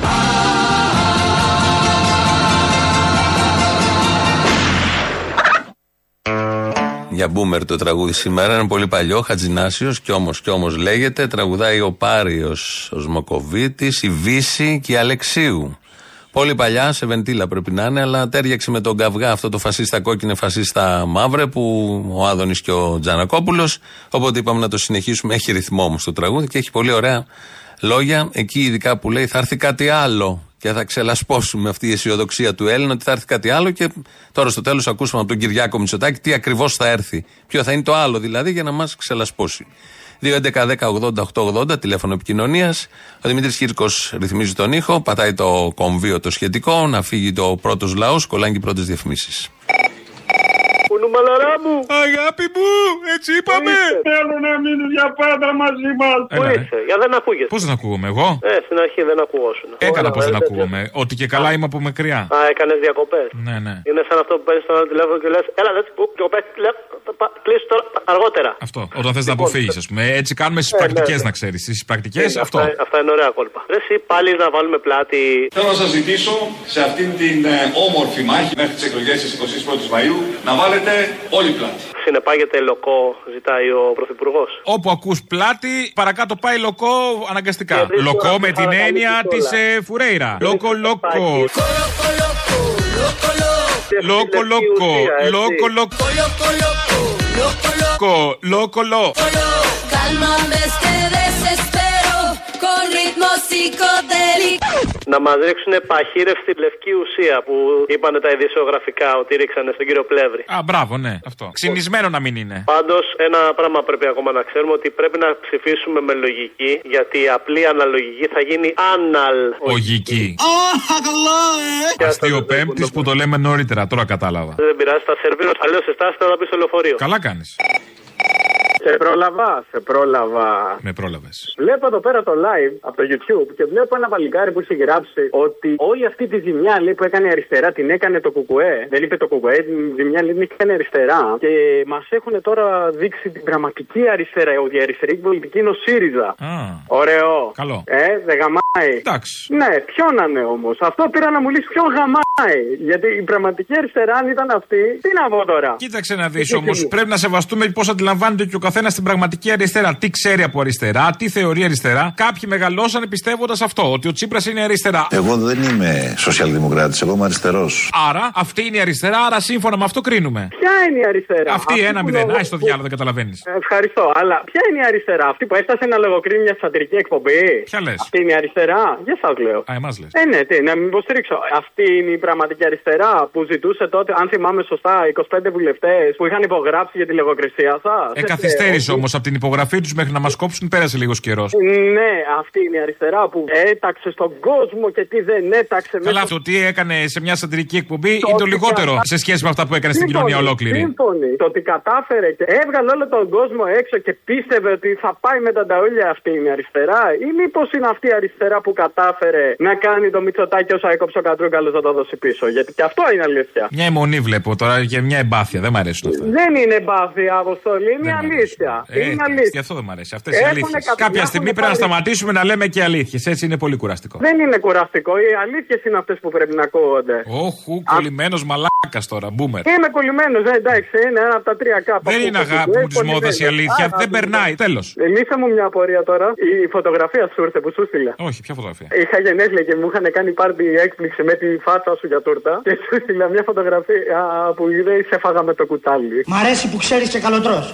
Thank you. Για μπούμερ το τραγούδι σήμερα. Είναι πολύ παλιό, Χατζινάσιο κι όμως κι όμως λέγεται. Τραγουδάει ο Πάριος ο Σμοκοβίτης, η Βύση και η Αλεξίου. Πολύ παλιά, σε βεντίλα πρέπει να είναι, αλλά τέριαξε με τον καυγά αυτό το φασίστα κόκκινε, φασίστα μαύρε που ο Άδωνης και ο Τζανακόπουλος. Οπότε είπαμε να το συνεχίσουμε. Έχει ρυθμό όμως το τραγούδι και έχει πολύ ωραία λόγια. Εκεί ειδικά που λέει θα έρθει κάτι άλλο και θα ξελασπώσουμε αυτή η αισιοδοξία του Έλληνα ότι θα έρθει κάτι άλλο. Και τώρα στο τέλος ακούσαμε από τον Κυριάκο Μητσοτάκη τι ακριβώς θα έρθει. Ποιο θα είναι το άλλο δηλαδή για να μας ξελασπώσει. 2.11.10.80.880 τηλέφωνο επικοινωνίας. Ο Δημήτρης Κύρκος ρυθμίζει τον ήχο, πατάει το κομβίο το σχετικό, να φύγει το πρώτος λαός, κολλάνε και οι πρώτες διαφημίσεις. Κουνούμαλαρά μου. Αγάπη μου, έτσι είπαμε. Θέλω να μείνει για πάντα μαζί μας. Πού Έλα, ρε. είσαι, για δεν ακούγεσαι. Πώς δεν ακούγομαι εγώ; Ε, στην αρχή δεν ακουγόσουν. Έκανα πώς δεν Ωραία, ακούγομαι. Ότι και καλά είμαι από μακριά. Α, έκανες διακοπές. Ναι, ναι. Είναι σαν αυτό που παίρνεις στον άλλο τηλέφωνο και λες: Έλα, δεν σου και ο παίρνει τηλέφωνο. Κλείσει τώρα αργότερα. Αυτό. Όταν θες να αποφύγεις, ας πούμε. Έτσι κάνουμε στις Ε, πρακτικές, ναι, ναι. να ξέρεις. Στις πρακτικές Είναι, αυτό. Αυτά, αυτά είναι ωραία κόλπα. Ρε, εσύ πάλι να βάλουμε πλάτη. Θέλω να σας ζητήσω σε αυτήν την ε, όμορφη μάχη μέχρι τις εκλογές της 21ης Μαΐου να βάλετε όλη πλάτη. Συνεπάγεται λοκό, ζητάει ο Πρωθυπουργός. Όπου ακούς πλάτη, παρακάτω πάει λοκό αναγκαστικά. Και βρίσκω Λοκό να με την παρακαλύψεις έννοια όλα. τη Φουρέιρα. Λοκο λοκο. Λοκο λοκο. Λοκο λοκο. Λοκο λοκο. Cálmame este Να μα ρίξουν παχύρευστη λευκή ουσία που είπανε τα ειδησιογραφικά ότι ρίξανε στον κύριο Πλεύρη. Α, μπράβο, ναι, αυτό. Ξυνισμένο να μην είναι. Πάντως, ένα πράγμα πρέπει ακόμα να ξέρουμε ότι πρέπει να ψηφίσουμε με λογική, γιατί η απλή αναλογική θα γίνει άναλ. Ογική. Και Αστείο πέμπτης που το λέμε νωρίτερα, τώρα κατάλαβα. Δεν πειράζει, θα σερβίρω. Αλλιώς εσά θα τα πει στο λεωφορείο. Καλά κάνεις. Σε πρόλαβα, σε πρόλαβα. Με πρόλαβες. Βλέπω εδώ πέρα το live από το YouTube και βλέπω ένα παλικάρι που έχει γράψει ότι όλη αυτή τη ζημιά λέει, που έκανε αριστερά την έκανε το κουκουέ. Δεν είπε το κουκουέ, την ζημιά λέει, την έκανε αριστερά. Και μας έχουν τώρα δείξει την πραγματική αριστερά. Ότι η αριστερή πολιτική είναι ο ΣΥΡΙΖΑ. Ωραίο. Καλό. Ε, δεν γαμάει. Εντάξει. Ναι, ποιο να είναι όμως. Αυτό πήρα να μου λύσει ποιο γαμάει. Γιατί η πραγματική αριστερά, αν ήταν αυτή, τι να πω τώρα. Κοίταξε να δεις όμως, πρέπει να σεβαστούμε πώς αντιλαμβάνεται και ο καθένας την πραγματική αριστερά. Τι ξέρει από αριστερά, τι θεωρεί αριστερά. Κάποιοι μεγαλώσανε πιστεύοντας αυτό, ότι ο Τσίπρας είναι αριστερά. Εγώ δεν είμαι σοσιαλδημοκράτης, εγώ είμαι αριστερός. Άρα αυτή είναι η αριστερά, άρα σύμφωνα με αυτό κρίνουμε. Ποια είναι η αριστερά; Αυτή ένα που μηδέν. λογο- Άι στο διάλογο, δεν καταλαβαίνεις. Ε, Ευχαριστώ. Αλλά ποια είναι η αριστερά, αυτή που έφτασε να λογοκρίνει μια σατυρική εκπομπή; Ποια λες; Αυτή είναι η αριστερά; Για σας λέω. Α, εμάς λες. Ε, ναι, τι, να μην υποστηρίξω. Αυτή είναι η πραγματική αριστερά που ζητούσε τότε, αν θυμάμαι σωστά, 25 βουλευτές που είχαν υπογράψει για τη λογοκρισία σας; Ε, καθυστέρησε όμως από την υπογραφή τους μέχρι να μας κόψουν, πέρασε λίγος καιρός. Ναι, αυτή είναι η αριστερά που έταξε στον κόσμο και τι δεν έταξε Καλά, αυτό τι έκανε σε μια σατυρική εκπομπή είναι το λιγότερο σε σχέση με αυτά που έκανε στην κοινωνία ολόκληρη. Σύμφωνοι. Το ότι κατάφερε και έβγαλε όλο τον κόσμο έξω και πίστευε ότι θα πάει με τα ταούλια αυτή είναι η αριστερά, ή μήπως είναι αυτή η αριστερά που κατάφερε να κάνει το Μητσοτάκι όσο έκοψε ο Κατρούγκαλος να το δώσει πίσω. Γιατί και αυτό είναι αλήθεια. Μια αιμονή βλέπω τώρα και μια εμπάθεια. Δεν μ' αρέσουν αυτά. Δεν είναι εμπάθεια, Αποστολή, είναι αλήθεια. Ε, είναι αλήθεια. Γι' αυτό δεν μ' αρέσει. Αυτές οι Έχουνε αλήθειες. κα- Κάποια μια στιγμή έχουν πρέπει να πάρει- σταματήσουμε να λέμε και αλήθειες. Έτσι είναι πολύ κουραστικό. Δεν είναι κουραστικό. Οι αλήθειες είναι αυτές που πρέπει να ακούγονται. Όχου, κολλημένος μαλάκας τώρα, μπούμερ. Είμαι κολλημένος, ε, εντάξει, είναι ένα από τα τρία κάπου. Δεν είναι αγάπη μου της μόδας η αλήθεια. Δεν περνάει. Τέλος. Λύσα μου μια απορία τώρα. Η φωτογραφία σου ήρθε που σου στείλα. Όχι, ποια φωτογραφία; Είχα γενέθλια και μου είχαν κάνει πάρτι έκπληξη με τη φάτσα σου για τούρτα. Και σου στείλα μια φωτογραφία που λέει σε φάγα με το κουτάλι. Μ' αρέσει που ξέρεις και καλοτρός.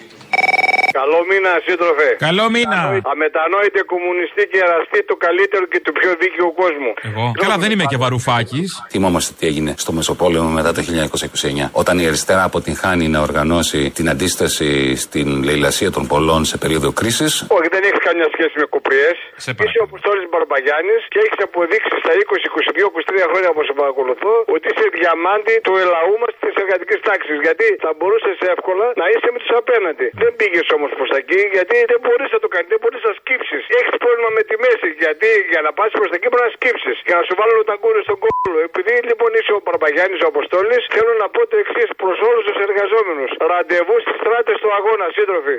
Καλό μήνα, σύντροφε. Καλό μήνα. Αμετανόητε κομμουνιστή και εραστή του καλύτερου και του πιο δίκαιου κόσμου. Εγώ. Καλά, δεν είμαι και βαρουφάκης. Θυμόμαστε τι έγινε στο Μεσοπόλεμο μετά το 1929. Όταν η αριστερά αποτυγχάνει να οργανώσει την αντίσταση στην λαιλασία των πολλών σε περίοδο κρίσης. Όχι, δεν έχει καμιά σχέση με κουπριές. Σε Είσαι ο Αποστόλη Μπαρμπαγιάννης και έχεις αποδείξει στα 20, 22, 23 χρόνια που σε παρακολουθώ ότι είσαι διαμάντη του ελαού μας της εργατικής τάξης. Γιατί θα μπορούσες εύκολα να είσαι με τους απέναντι. Δεν πήγες όμως προς τα εκεί γιατί δεν μπορείς να το κάνεις, δεν μπορείς να σκύψεις. Έχεις πρόβλημα με τη μέση γιατί για να πας προς τα εκεί πρέπει να σκύψεις. Για να σου βάλω τα κούρες στον κόλλο. Επειδή λοιπόν είσαι ο Μπαρμπαγιάννης ο Αποστόλης, θέλω να πω το εξής προς όλους τους εργαζόμενους. Ραντεβού στις στράτες του αγώνα, σύντροφοι.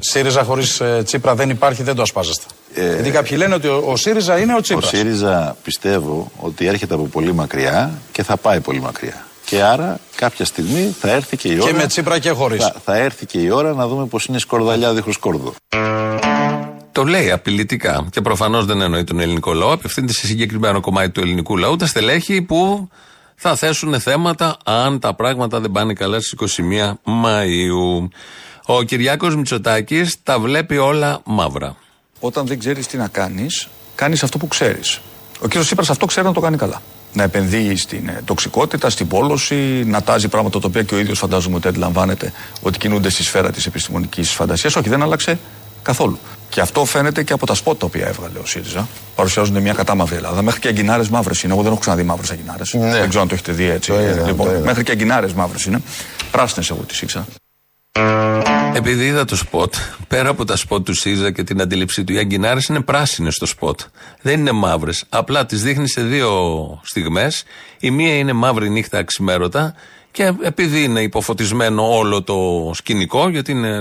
ΣΥΡΙΖΑ χωρίς Τσίπρα δεν υπάρχει, δεν το ασπάζεστε. Ε, Γιατί κάποιοι λένε ότι ο, ο ΣΥΡΙΖΑ είναι ο Ο Τσίπρα. ΣΥΡΙΖΑ πιστεύω ότι έρχεται από πολύ μακριά και θα πάει πολύ μακριά. Και άρα κάποια στιγμή θα έρθει και η ώρα. με Τσίπρα και χωρίς. Θα, θα έρθει και η ώρα να δούμε πώ είναι η σκορδαλιά δίχως κόρδο. Το λέει απειλητικά. Και προφανώς δεν εννοεί τον ελληνικό λαό. Απευθύνεται σε συγκεκριμένο κομμάτι του ελληνικού λαού. Τα στελέχη που θα θέσουν θέματα αν τα πράγματα δεν πάνε καλά στις 21 Μαου. Ο Κυριάκος Μητσοτάκης τα βλέπει όλα μαύρα. Όταν δεν ξέρεις τι να κάνεις, κάνεις αυτό που ξέρεις. Ο κύριος Τσίπρας αυτό ξέρει να το κάνει καλά. Να επενδύει στην ε, τοξικότητα, στην πόλωση, να τάζει πράγματα τα οποία και ο ίδιος φαντάζομαι ότι αντιλαμβάνεται ότι κινούνται στη σφαίρα της επιστημονικής φαντασίας. Όχι, δεν άλλαξε καθόλου. Και αυτό φαίνεται και από τα σπότ τα οποία έβγαλε ο ΣΥΡΙΖΑ. Παρουσιάζονται μια κατάμαυρη Ελλάδα. Μέχρι και αγκινάρε μαύρες είναι. Εγώ δεν έχω ξαναδεί μαύρες αγκινάρε. Δεν ξέρω αν το έχετε δει έτσι. Το είδα, λοιπόν, το είδα. μέχρι και αγκινάρε μαύρες είναι. Πράσινες εγώ τις ήξερα. Επειδή είδα το σποτ, πέρα από τα σποτ του ΣΥΡΙΖΑ και την αντίληψή του, οι αγκινάρες είναι πράσινες στο σποτ. Δεν είναι μαύρες. Απλά τις δείχνει σε δύο στιγμές. Η μία είναι μαύρη νύχτα αξημέρωτα και επειδή είναι υποφωτισμένο όλο το σκηνικό, γιατί είναι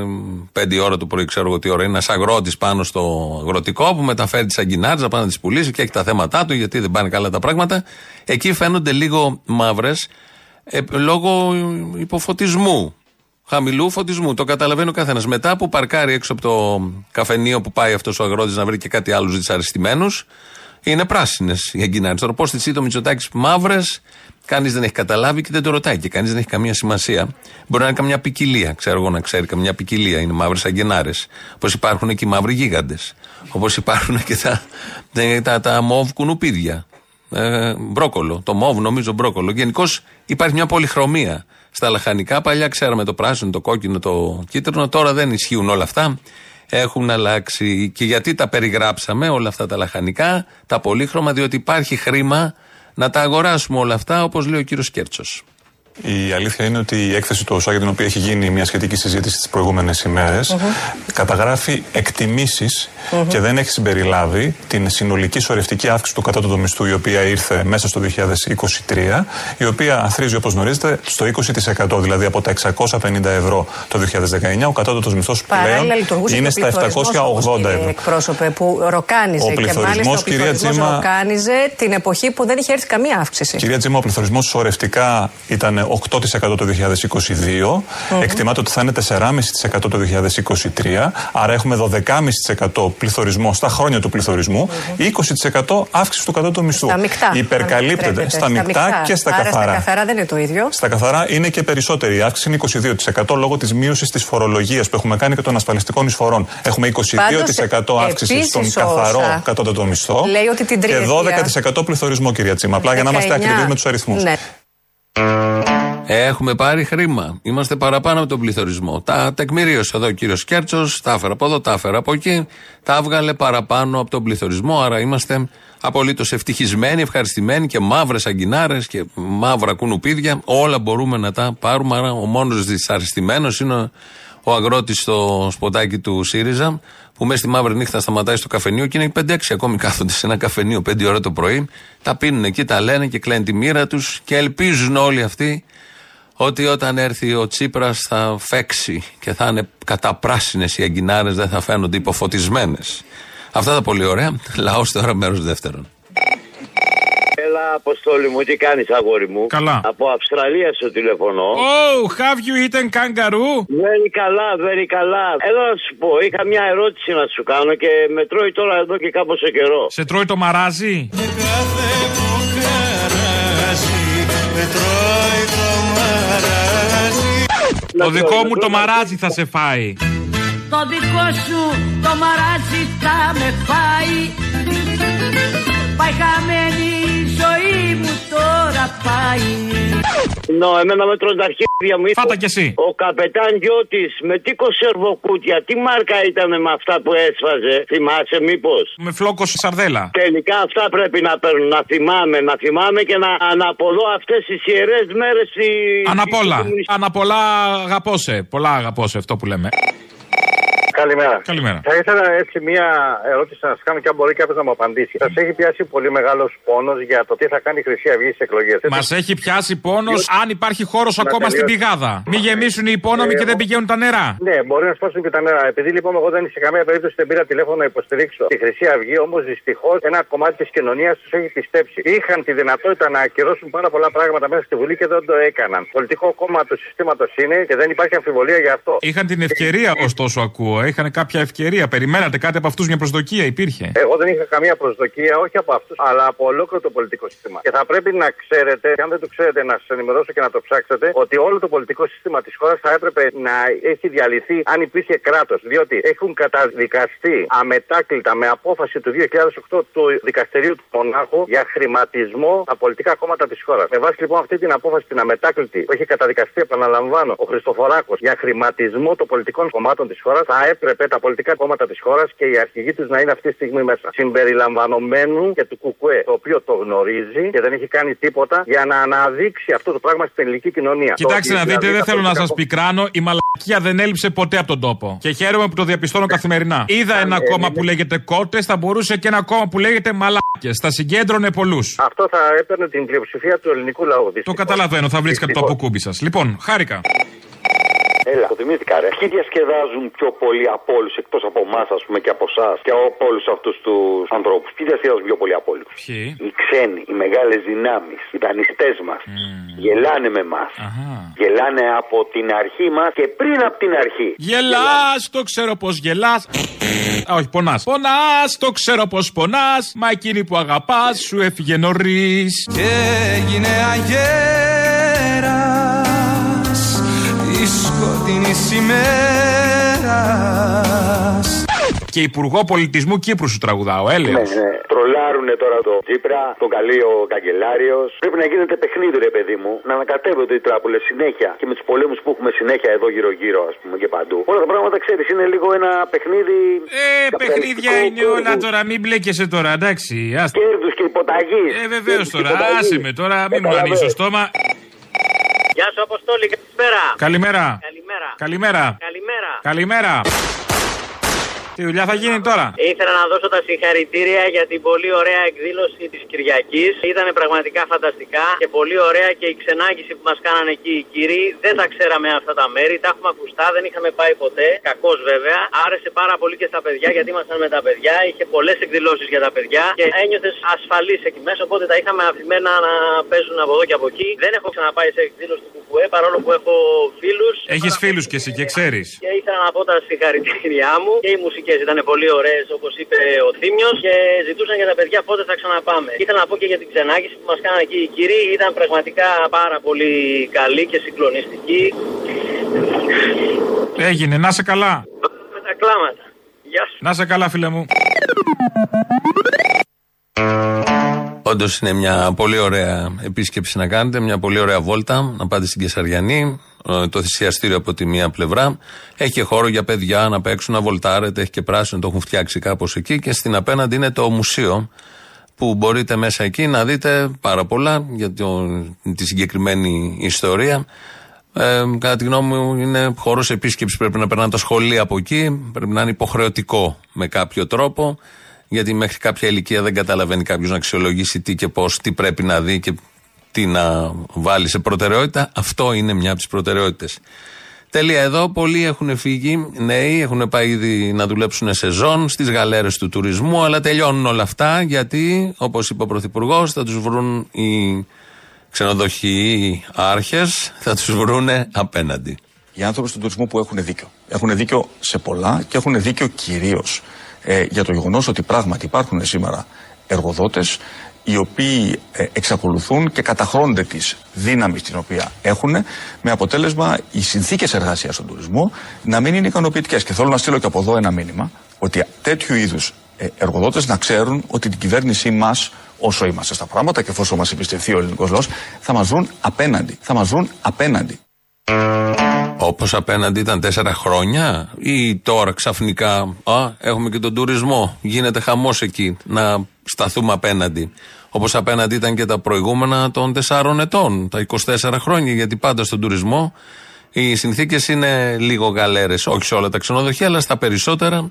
5 ώρα το πρωί, ξέρω εγώ τι ώρα, είναι ένας αγρότης πάνω στο αγροτικό που μεταφέρει τις αγκινάρες να πάει να τις πουλήσει και έχει τα θέματα του, γιατί δεν πάνε καλά τα πράγματα. Εκεί φαίνονται λίγο μαύρες ε, λόγω υποφωτισμού. Χαμηλού φωτισμού. Το καταλαβαίνει ο καθένας. Μετά που παρκάρει έξω από το καφενείο που πάει αυτός ο αγρότης να βρει και κάτι άλλο δυσαρεστημένους, είναι πράσινες οι αγκινάρε. Τώρα πώς τη το Μητσοτάκης μαύρες, κανείς δεν έχει καταλάβει και δεν το ρωτάει και κανείς δεν έχει καμία σημασία. Μπορεί να είναι καμιά ποικιλία. Ξέρω εγώ να ξέρει καμιά ποικιλία. Είναι μαύρες αγκινάρε. Όπως υπάρχουν και οι μαύροι γίγαντες. Όπως υπάρχουν και τα, τα, τα, τα μοβ κουνουπίδια. Ε, μπρόκολο. Το μοβ νομίζω μπρόκολο. Γενικώς υπάρχει μια πολυχρωμία στα λαχανικά. Παλιά ξέραμε το πράσινο, το κόκκινο, το κίτρινο. Τώρα δεν ισχύουν όλα αυτά. Έχουν αλλάξει. Και γιατί τα περιγράψαμε όλα αυτά τα λαχανικά, τα πολύχρωμα, διότι υπάρχει χρήμα να τα αγοράσουμε όλα αυτά, όπως λέει ο κύριος Κέρτσος. Η αλήθεια είναι ότι η έκθεση του ΟΣΑ για την οποία έχει γίνει μια σχετική συζήτηση τις προηγούμενες ημέρες, καταγράφει εκτιμήσεις και δεν έχει συμπεριλάβει την συνολική σωρευτική αύξηση του κατώτατου μισθού, η οποία ήρθε μέσα στο 2023, η οποία αθρίζει όπως γνωρίζετε στο 20%. Δηλαδή από τα 650 ευρώ το 2019, ο κατώτατος μισθός πλέον Παράλληλα λειτουργούσε είναι και ο στα πληθωρισμός, 780 όμως, κύριε ευρώ. Εκπρόσωπε, που ροκάνιζε. Ο και μάλιστα πληθωρισμός, ο κυρία πληθωρισμός Τζίμα- ροκάνιζε την εποχή που δεν είχε έρθει καμία αύξηση. Κυρία Τζίμα, ο πληθωρισμός σωρευτικά ήταν 8% το 2022. Εκτιμάται ότι θα είναι 4,5% το 2023. Άρα έχουμε 12,5% πληθωρισμό στα χρόνια του πληθωρισμού. 20% αύξηση του κατώτατου μισθού. Στα μεικτά. Υπερκαλύπτεται αν επιτρέπετε. στα μεικτά και στα Άρα καθαρά. Στα καθαρά δεν είναι το ίδιο. Στα καθαρά είναι και περισσότερη. Η αύξηση είναι 22% λόγω της μείωσης της φορολογίας που έχουμε κάνει και των ασφαλιστικών εισφορών. Έχουμε 22% αύξηση επίσης στον ο καθαρό ΩΣΑ κατώτατο μισθό λέει ότι την και τριετία- 12% πληθωρισμό, κυρία Τσίμα. Απλά για να είμαστε 19. ακριβείς με τους αριθμούς. Ναι. Έχουμε πάρει χρήμα. Είμαστε παραπάνω από τον πληθωρισμό. Τα τεκμηρίωσε εδώ ο κύριος Κέρτσος, τα έφερα από εδώ, τα έφερα από εκεί. Τα έβγαλε παραπάνω από τον πληθωρισμό. Άρα είμαστε απολύτως ευτυχισμένοι, ευχαριστημένοι και μαύρες αγκινάρες και μαύρα κουνουπίδια. Όλα μπορούμε να τα πάρουμε. Άρα ο μόνος δυσαρεστημένος είναι ο- ο αγρότης στο σποτάκι του ΣΥΡΙΖΑ που μέσα στη μαύρη νύχτα σταματάει στο καφενείο και είναι 5-6 ακόμη κάθονται σε ένα καφενείο 5 ώρα το πρωί. Τα πίνουν εκεί, τα λένε και κλαίνουν τη μοίρα τους και ελπίζουν όλοι αυτοί ότι όταν έρθει ο Τσίπρας θα φέξει και θα είναι καταπράσινες οι αγκινάρες, δεν θα φαίνονται υποφωτισμένες. Αυτά τα πολύ ωραία. Λαός τώρα μέρος δεύτερον. Έλα, Αποστόλη μου, τι κάνεις, αγόρι μου; Καλά. Από Αυστραλία σου τηλεφωνώ. Oh, have you eaten kangaroo? Very καλά, very καλά. Έλα να σου πω, είχα μια ερώτηση να σου κάνω και με τρώει τώρα εδώ και κάπως σε καιρό. Σε τρώει το μαράζι; Το δικό μου το μαράζι θα σε φάει. Το δικό σου το μαράζι θα με φάει Πάει χαμένη η ζωή μου τώρα πάει Νο, εμένα με τρώνε τα αρχίδια μου. Φάτα κι εσύ. Ο καπετάν Γιώτης με τι κονσερβοκούτια, τι μάρκα ήταν με αυτά που έσφαζε. Θυμάσαι μήπως; Με φλόκο σαρδέλα. Τελικά αυτά πρέπει να παίρνουν, να θυμάμαι, να θυμάμαι και να αναπολώ αυτές τις ιερές μέρες. Αναπόλα. Αναπολά αγαπώ σε. Πολλά αγαπώ σε αυτό που λέμε. Καλημέρα. Καλημέρα. Θα ήθελα έτσι μία ερώτηση να σας κάνω και αν μπορεί κάποιος να μου απαντήσει. Σας έχει πιάσει πολύ μεγάλος πόνος για το τι θα κάνει η Χρυσή Αυγή στις εκλογές. Μας έχει πιάσει πόνος αν υπάρχει χώρος Να ακόμα στην τελειώσω. πηγάδα. Μην γεμίσουν οι υπόνομοι Ε, και δεν εγώ- πηγαίνουν τα νερά. Ναι, μπορεί να σπάσουν και τα νερά. Επειδή λοιπόν εγώ δεν σε καμία περίπτωση δεν πήρα τηλέφωνο να υποστηρίξω τη Χρυσή Αυγή, όμως δυστυχώς ένα κομμάτι της κοινωνίας τους έχει πιστέψει. Είχαν τη δυνατότητα να ακυρώσουν πάρα πολλά πράγματα μέσα στη Βουλή και δεν το έκαναν. Πολιτικό κόμμα του συστήματος είναι και δεν υπάρχει αμφιβολία για αυτό. Είχαν την ευκαιρία, ωστόσο, ακούω. Είχαν κάποια ευκαιρία. Περιμένατε κάτι από αυτούς, μια προσδοκία υπήρχε; Εγώ δεν είχα καμία προσδοκία, όχι από αυτούς, αλλά από ολόκληρο το πολιτικό σύστημα. Και θα πρέπει να ξέρετε, και αν δεν το ξέρετε, να σας ενημερώσω και να το ψάξετε, ότι όλο το πολιτικό σύστημα της χώρας θα έπρεπε να έχει διαλυθεί αν υπήρχε κράτος. Διότι έχουν καταδικαστεί αμετάκλητα με απόφαση του 2008 του Δικαστηρίου του Μονάχου για χρηματισμό τα πολιτικά κόμματα της χώρας. Με βάση λοιπόν αυτή την απόφαση την αμετάκλητη που έχει καταδικαστεί, επαναλαμβάνω, ο Χριστοφοράκος για χρηματισμό των πολιτικών κομμάτων της χώρας, θα έπρεπε τα πολιτικά κόμματα της χώρας και οι αρχηγοί τους να είναι αυτή τη στιγμή μέσα. Συμπεριλαμβανομένου και του Κουκουέ, το οποίο το γνωρίζει και δεν έχει κάνει τίποτα για να αναδείξει αυτό το πράγμα στην ελληνική κοινωνία. Κοιτάξτε Το να ότι δείτε, δηλαδή δεν τα θέλω να πολιτικά σας πικράνω. Η μαλακία δεν έλειψε ποτέ από τον τόπο. Και χαίρομαι που το διαπιστώνω καθημερινά. Είδα ένα ε, κόμμα είναι- που λέγεται κότες, θα μπορούσε και ένα κόμμα που λέγεται μαλάκες. Θα συγκέντρωνε πολλούς. Αυτό θα έπαιρνε την πλειοψηφία του ελληνικού λαού. Το καταλαβαίνω, θα βρίσκατε το αποκούμπι σας. Λοιπόν, χάρηκα. Έλα, το θυμήθηκα, ρε. Ποιοι διασκεδάζουν πιο πολύ από όλους εκτός από εμάς, ας πούμε, και από εσάς και από όλους αυτούς τους ανθρώπους. Ποιοι διασκεδάζουν πιο πολύ από όλους; Ποιοι; Οι ξένοι, οι μεγάλες δυνάμεις, οι δανειστές μας. Γελάνε με εμά. Γελάνε από την αρχή μας και πριν από την αρχή. Γελάς, το ξέρω πως γελάς. Α, όχι, πονάς. Πονάς, το ξέρω πως πονάς. Μα εκείνη που αγαπάς σου έφυγε νωρίς. Και έγινε αγέρας της σκοτεινής ημέρας Και Υπουργό Πολιτισμού Κύπρου σου τραγουδάω, Ναι, έλεος. ναι. Τρολάρουνε τώρα το Τσίπρα, τον καλεί ο καγκελάριος. Πρέπει να γίνεται παιχνίδι, ρε παιδί μου, να ανακατεύονται οι τράπουλες συνέχεια και με τους πολέμους που έχουμε συνέχεια εδώ γύρω-γύρω, ας πούμε, και παντού. Όλα τα πράγματα, ξέρεις, είναι λίγο ένα παιχνίδι. Ε, παιχνίδια είναι όλα τώρα, μην μπλέκεσαι τώρα, εντάξει. άστα. Κέρδους και υποταγής. Ε, βεβαίως τώρα, άσε με τώρα, μην μου ανοίξεις το στόμα. Γεια σου, Αποστόλη, καλησπέρα. Καλημέρα. Καλημέρα. Καλημέρα. Καλημέρα. Καλημέρα. Τι δουλειά θα γίνει τώρα. Ήθελα να δώσω τα συγχαρητήρια για την πολύ ωραία εκδήλωση της Κυριακής. Ήταν πραγματικά φανταστικά και πολύ ωραία και η ξενάγηση που μας κάνανε εκεί οι κύριοι. Δεν τα ξέραμε αυτά τα μέρη, τα έχουμε ακουστά, δεν είχαμε πάει ποτέ. Κακώ βέβαια. Άρεσε πάρα πολύ και στα παιδιά γιατί ήμασταν με τα παιδιά. Είχε πολλές εκδηλώσεις για τα παιδιά και ένιωθες ασφαλής εκεί μέσα. Οπότε τα είχαμε αφημένα να παίζουν από εδώ και από εκεί. Δεν έχω ξαναπάει σε εκδήλωση του Κουκουέ παρόλο που έχω φίλους. Έχεις φίλους και εσύ και ξέρεις. Και ήθελα να πω τα συγχαρητήριά μου και οι μουσικέ ήταν πολύ ωραίες όπως είπε ο Θήμιος και ζητούσαν για τα παιδιά πότε θα ξαναπάμε. Ήθελα να πω και για την ξενάγηση που μας κάνανε εκεί οι κύριοι. Ήταν πραγματικά πάρα πολύ καλή και συγκλονιστική. Έγινε, να σε καλά. Με τα κλάματα. Γεια σου. Να σε καλά, φίλε μου. Όντως είναι μια πολύ ωραία επίσκεψη να κάνετε, μια πολύ ωραία βόλτα. Να πάτε στην Κεσαριανή, ε, το θυσιαστήριο από τη μία πλευρά. Έχει και χώρο για παιδιά να παίξουν, να βολτάρετε, έχει και πράσινο, το έχουν φτιάξει κάπως εκεί. Και στην απέναντι είναι το μουσείο που μπορείτε μέσα εκεί να δείτε πάρα πολλά για το, τη συγκεκριμένη ιστορία. Ε, κατά τη γνώμη μου, είναι χώρος επίσκεψης. Πρέπει να περνάνε τα σχολεία από εκεί. Πρέπει να είναι υποχρεωτικό με κάποιο τρόπο. Γιατί μέχρι κάποια ηλικία δεν καταλαβαίνει κάποιος να αξιολογήσει τι και πώς, τι πρέπει να δει και τι να βάλει σε προτεραιότητα. Αυτό είναι μια από τις προτεραιότητες. Τέλεια εδώ. Πολλοί έχουν φύγει, νέοι, έχουν πάει ήδη να δουλέψουν σεζόν στις γαλέρες του τουρισμού, αλλά τελειώνουν όλα αυτά γιατί, όπως είπε ο Πρωθυπουργός, θα τους βρουν οι ξενοδοχοί άρχες, θα τους βρούνε απέναντι. Οι άνθρωποι στον τουρισμό που έχουν δίκιο. Έχουν δίκιο σε πολλά και έχουν δίκιο κυρίως ε, για το γεγονός ότι πράγματι υπάρχουν σήμερα εργοδότες οι οποίοι ε, εξακολουθούν και καταχρώνται τη δύναμη την οποία έχουν με αποτέλεσμα οι συνθήκες εργασίας στον τουρισμό να μην είναι ικανοποιητικές. Και θέλω να στείλω και από εδώ ένα μήνυμα ότι τέτοιου είδους ε, εργοδότες να ξέρουν ότι την κυβέρνησή μας, όσο είμαστε στα πράγματα και εφόσον μας εμπιστευτεί ο ελληνικός λαός, θα μας βρουν απέναντι. Θα μας βρουν απέναντι. Όπως απέναντι ήταν τέσσερα χρόνια, ή τώρα ξαφνικά, α, έχουμε και τον τουρισμό. Γίνεται χαμός εκεί να σταθούμε απέναντι. Όπως απέναντι ήταν και τα προηγούμενα των τεσσάρων ετών, τα 24 χρόνια, γιατί πάντα στον τουρισμό Οι συνθήκες είναι λίγο γαλέρες, όχι σε όλα τα ξενοδοχεία, αλλά στα περισσότερα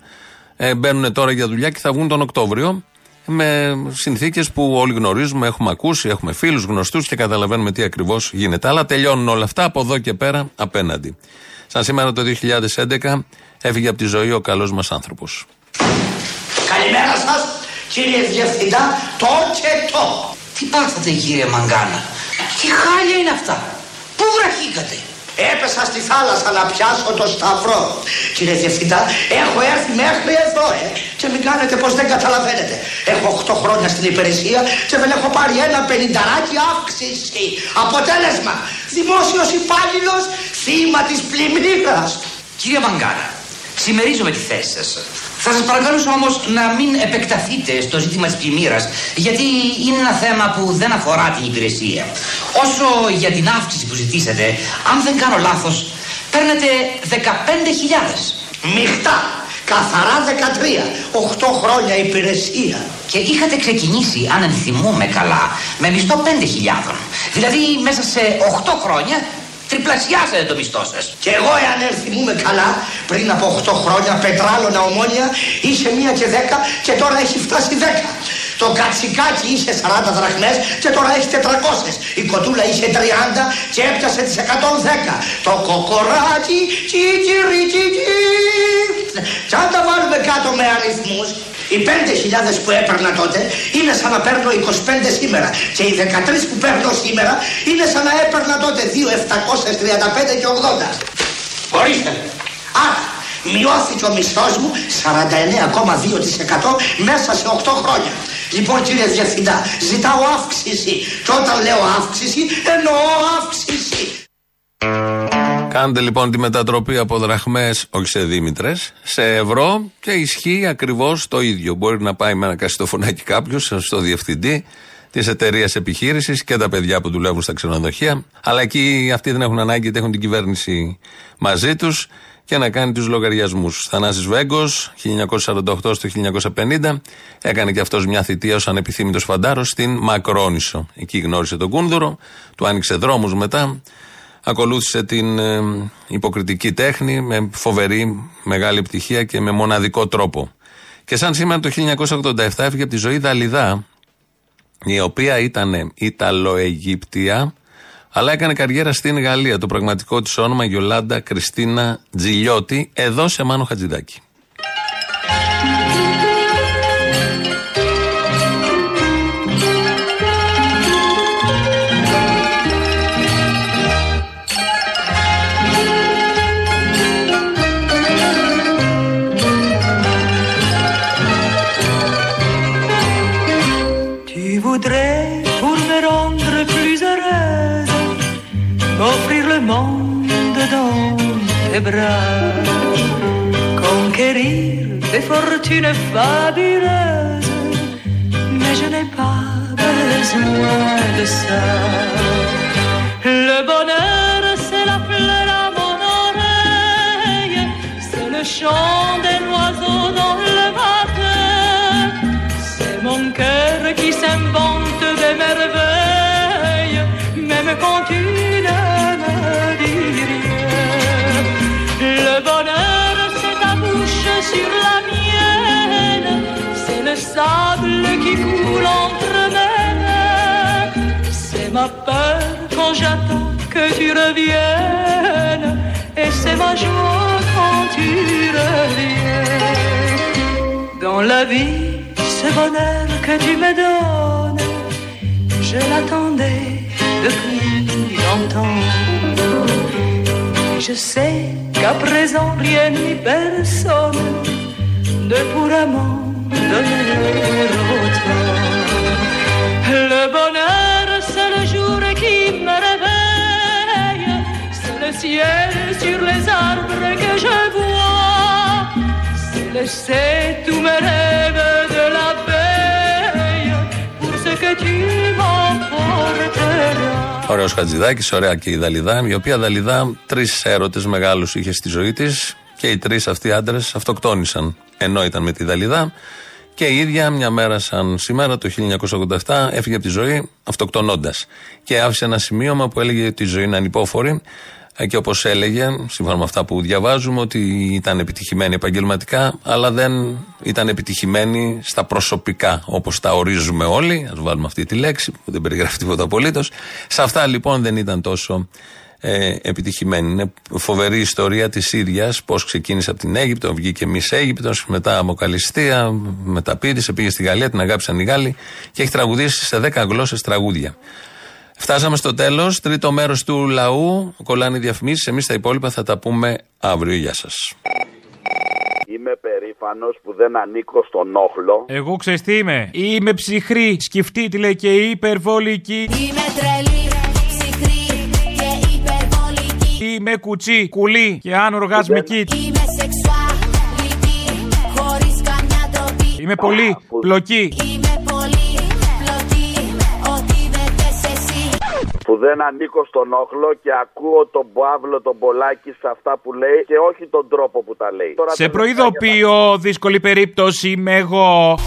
ε, μπαίνουν τώρα για δουλειά και θα βγουν τον Οκτώβριο με συνθήκες που όλοι γνωρίζουμε, έχουμε ακούσει, έχουμε φίλους γνωστούς και καταλαβαίνουμε τι ακριβώς γίνεται. Αλλά τελειώνουν όλα αυτά από εδώ και πέρα απέναντι. Σαν σήμερα το 2011 έφυγε από τη ζωή ο καλός μας άνθρωπος. Καλημέρα σας, κύριε Διευθυντά, το και το. Τι πάθατε κύριε Μαγκάνα, τι χάλια είναι αυτά; Πού βραχήκατε; Έπεσα στη θάλασσα να πιάσω το σταυρό. Κύριε Διευθυντά, έχω έρθει μέχρι εδώ, ε. Και μην κάνετε πως δεν καταλαβαίνετε. Έχω 8 χρόνια στην υπηρεσία και δεν έχω πάρει ένα πενινταράκι αύξηση. Αποτέλεσμα, δημόσιος υπάλληλος, θύμα της πλημμύρας. Κύριε Μαγκάνα, συμμερίζομαι τη θέση σας. Θα σας παρακαλούσα όμως να μην επεκταθείτε στο ζήτημα της πλημμύρας, γιατί είναι ένα θέμα που δεν αφορά την υπηρεσία. Όσο για την αύξηση που ζητήσατε, αν δεν κάνω λάθος, παίρνετε 15.000. Μιχτά, καθαρά 13, 8 χρόνια υπηρεσία. Και είχατε ξεκινήσει, αν ενθυμούμε καλά, με μισθό 5.000. Δηλαδή μέσα σε 8 χρόνια τριπλασιάσατε το μισθό σας. Και εγώ εάν έρθιμούμε καλά, πριν από 8 χρόνια πετράλωνα ομόνια είχε μία και 10 και τώρα έχει φτάσει 10. Το κατσικάκι είχε 40 δραχμές και τώρα έχει 400. Η κοτούλα είχε 30 και έπιασε τις 110. Το κοκοράκι, τσιτσιρι, τσιτσι. Κι αν τα βάλουμε κάτω με αριθμούς, οι 5.000 που έπαιρνα τότε είναι σαν να παίρνω 25 σήμερα. Και οι 13 που παίρνω σήμερα είναι σαν να έπαιρνα τότε 2.735 και 80. Ορίστε. Άρα, μειώθηκε ο μισθός μου 49,2% μέσα σε 8 χρόνια. Λοιπόν κύριε Διευθυντά, ζητάω αύξηση. Και όταν λέω αύξηση, εννοώ αύξηση. Κάντε λοιπόν τη μετατροπή από δραχμές, όχι σε δίμητρες, σε ευρώ και ισχύει ακριβώς το ίδιο. Μπορεί να πάει με ένα κασιτοφωνάκι κάποιος στο διευθυντή της εταιρείας επιχείρησης και τα παιδιά που δουλεύουν στα ξενοδοχεία. Αλλά εκεί αυτοί δεν έχουν ανάγκη γιατί έχουν την κυβέρνηση μαζί τους και να κάνει τους λογαριασμούς. Θανάσης Βέγκος, 1948 στο 1950, έκανε και αυτός μια θητεία ως ανεπιθύμητος φαντάρος στην Μακρόνισο. Εκεί γνώρισε τον Κούνδουρο, του άνοιξε δρόμους μετά. Ακολούθησε την ε, υποκριτική τέχνη με φοβερή μεγάλη επιτυχία και με μοναδικό τρόπο. Και σαν σήμερα το 1987 έφυγε από τη ζωή Δαλιδά, η οποία ήταν Ιταλοαιγύπτια, αλλά έκανε καριέρα στην Γαλλία. Το πραγματικό της όνομα Γιολάντα Κριστίνα Τζιλιώτη, εδώ σε Μάνο Χατζηδάκη. Des fortunes fabuleuses, mais je n'ai pas besoin de ça. J'attends que tu reviennes, et c'est ma joie quand tu reviens. Dans la vie, ce bonheur que tu me donnes, je l'attendais depuis longtemps. Je sais qu'à présent rien ni personne ne pourra m'en donner autant. Le bonheur, ciel sur les arbres que je vois. C'est laisser tous mes rêves de la veille pour ce que tu m'emporteras. Ωραίος Χατζηδάκης, ωραία και η Δαλιδά, η οποία Δαλιδά τρεις έρωτες μεγάλους είχε στη ζωή της και οι τρεις αυτοί άντρες αυτοκτόνησαν ενώ ήταν με τη Δαλιδά. Και η ίδια μια μέρα σαν σήμερα, το 1987, έφυγε από τη ζωή αυτοκτονώντας. Και άφησε ένα σημείωμα που έλεγε ότι η ζωή είναι ανυπόφορη. Ε, Και όπως έλεγε, σύμφωνα με αυτά που διαβάζουμε, ότι ήταν επιτυχημένη επαγγελματικά, αλλά δεν ήταν επιτυχημένη στα προσωπικά, όπως τα ορίζουμε όλοι. Α βάλουμε αυτή τη λέξη, που δεν περιγράφει τίποτα απολύτως. Σε αυτά λοιπόν δεν ήταν τόσο ε, επιτυχημένη. Είναι φοβερή ιστορία της ίδιας, πώς ξεκίνησε από την Αίγυπτο, βγήκε εμεί Αίγυπτος, μετά Αμοκαλιστία, μεταπίδησε, πήγε στη Γαλλία, την αγάπησαν οι Γάλλοι και έχει τραγουδήσει σε 10 γλώσσες τραγούδια. Φτάσαμε στο τέλος. Τρίτο μέρος του λαού. Κολλάνε οι διαφημίσεις. Εμείς τα υπόλοιπα θα τα πούμε αύριο. Γεια σας. Είμαι περήφανος που δεν ανήκω στον όχλο. Εγώ ξέρεις τι είμαι. Είμαι ψυχρή, σκεφτείτε λέει και υπερβολική. Είμαι τρελή, ψυχρή και υπερβολική Είμαι κουτσί, κουλή και αν οργασμική. Είμαι σεξουαλική, χωρίς καμιά ντροπή Είμαι πολύ πλοκή. Είμαι Που δεν ανήκω στον όχλο και ακούω τον Παύλο τον Πολάκη σε αυτά που λέει και όχι τον τρόπο που τα λέει. Τώρα Σε τελευταία προειδοποιώ, δύσκολη περίπτωση είμαι εγώ.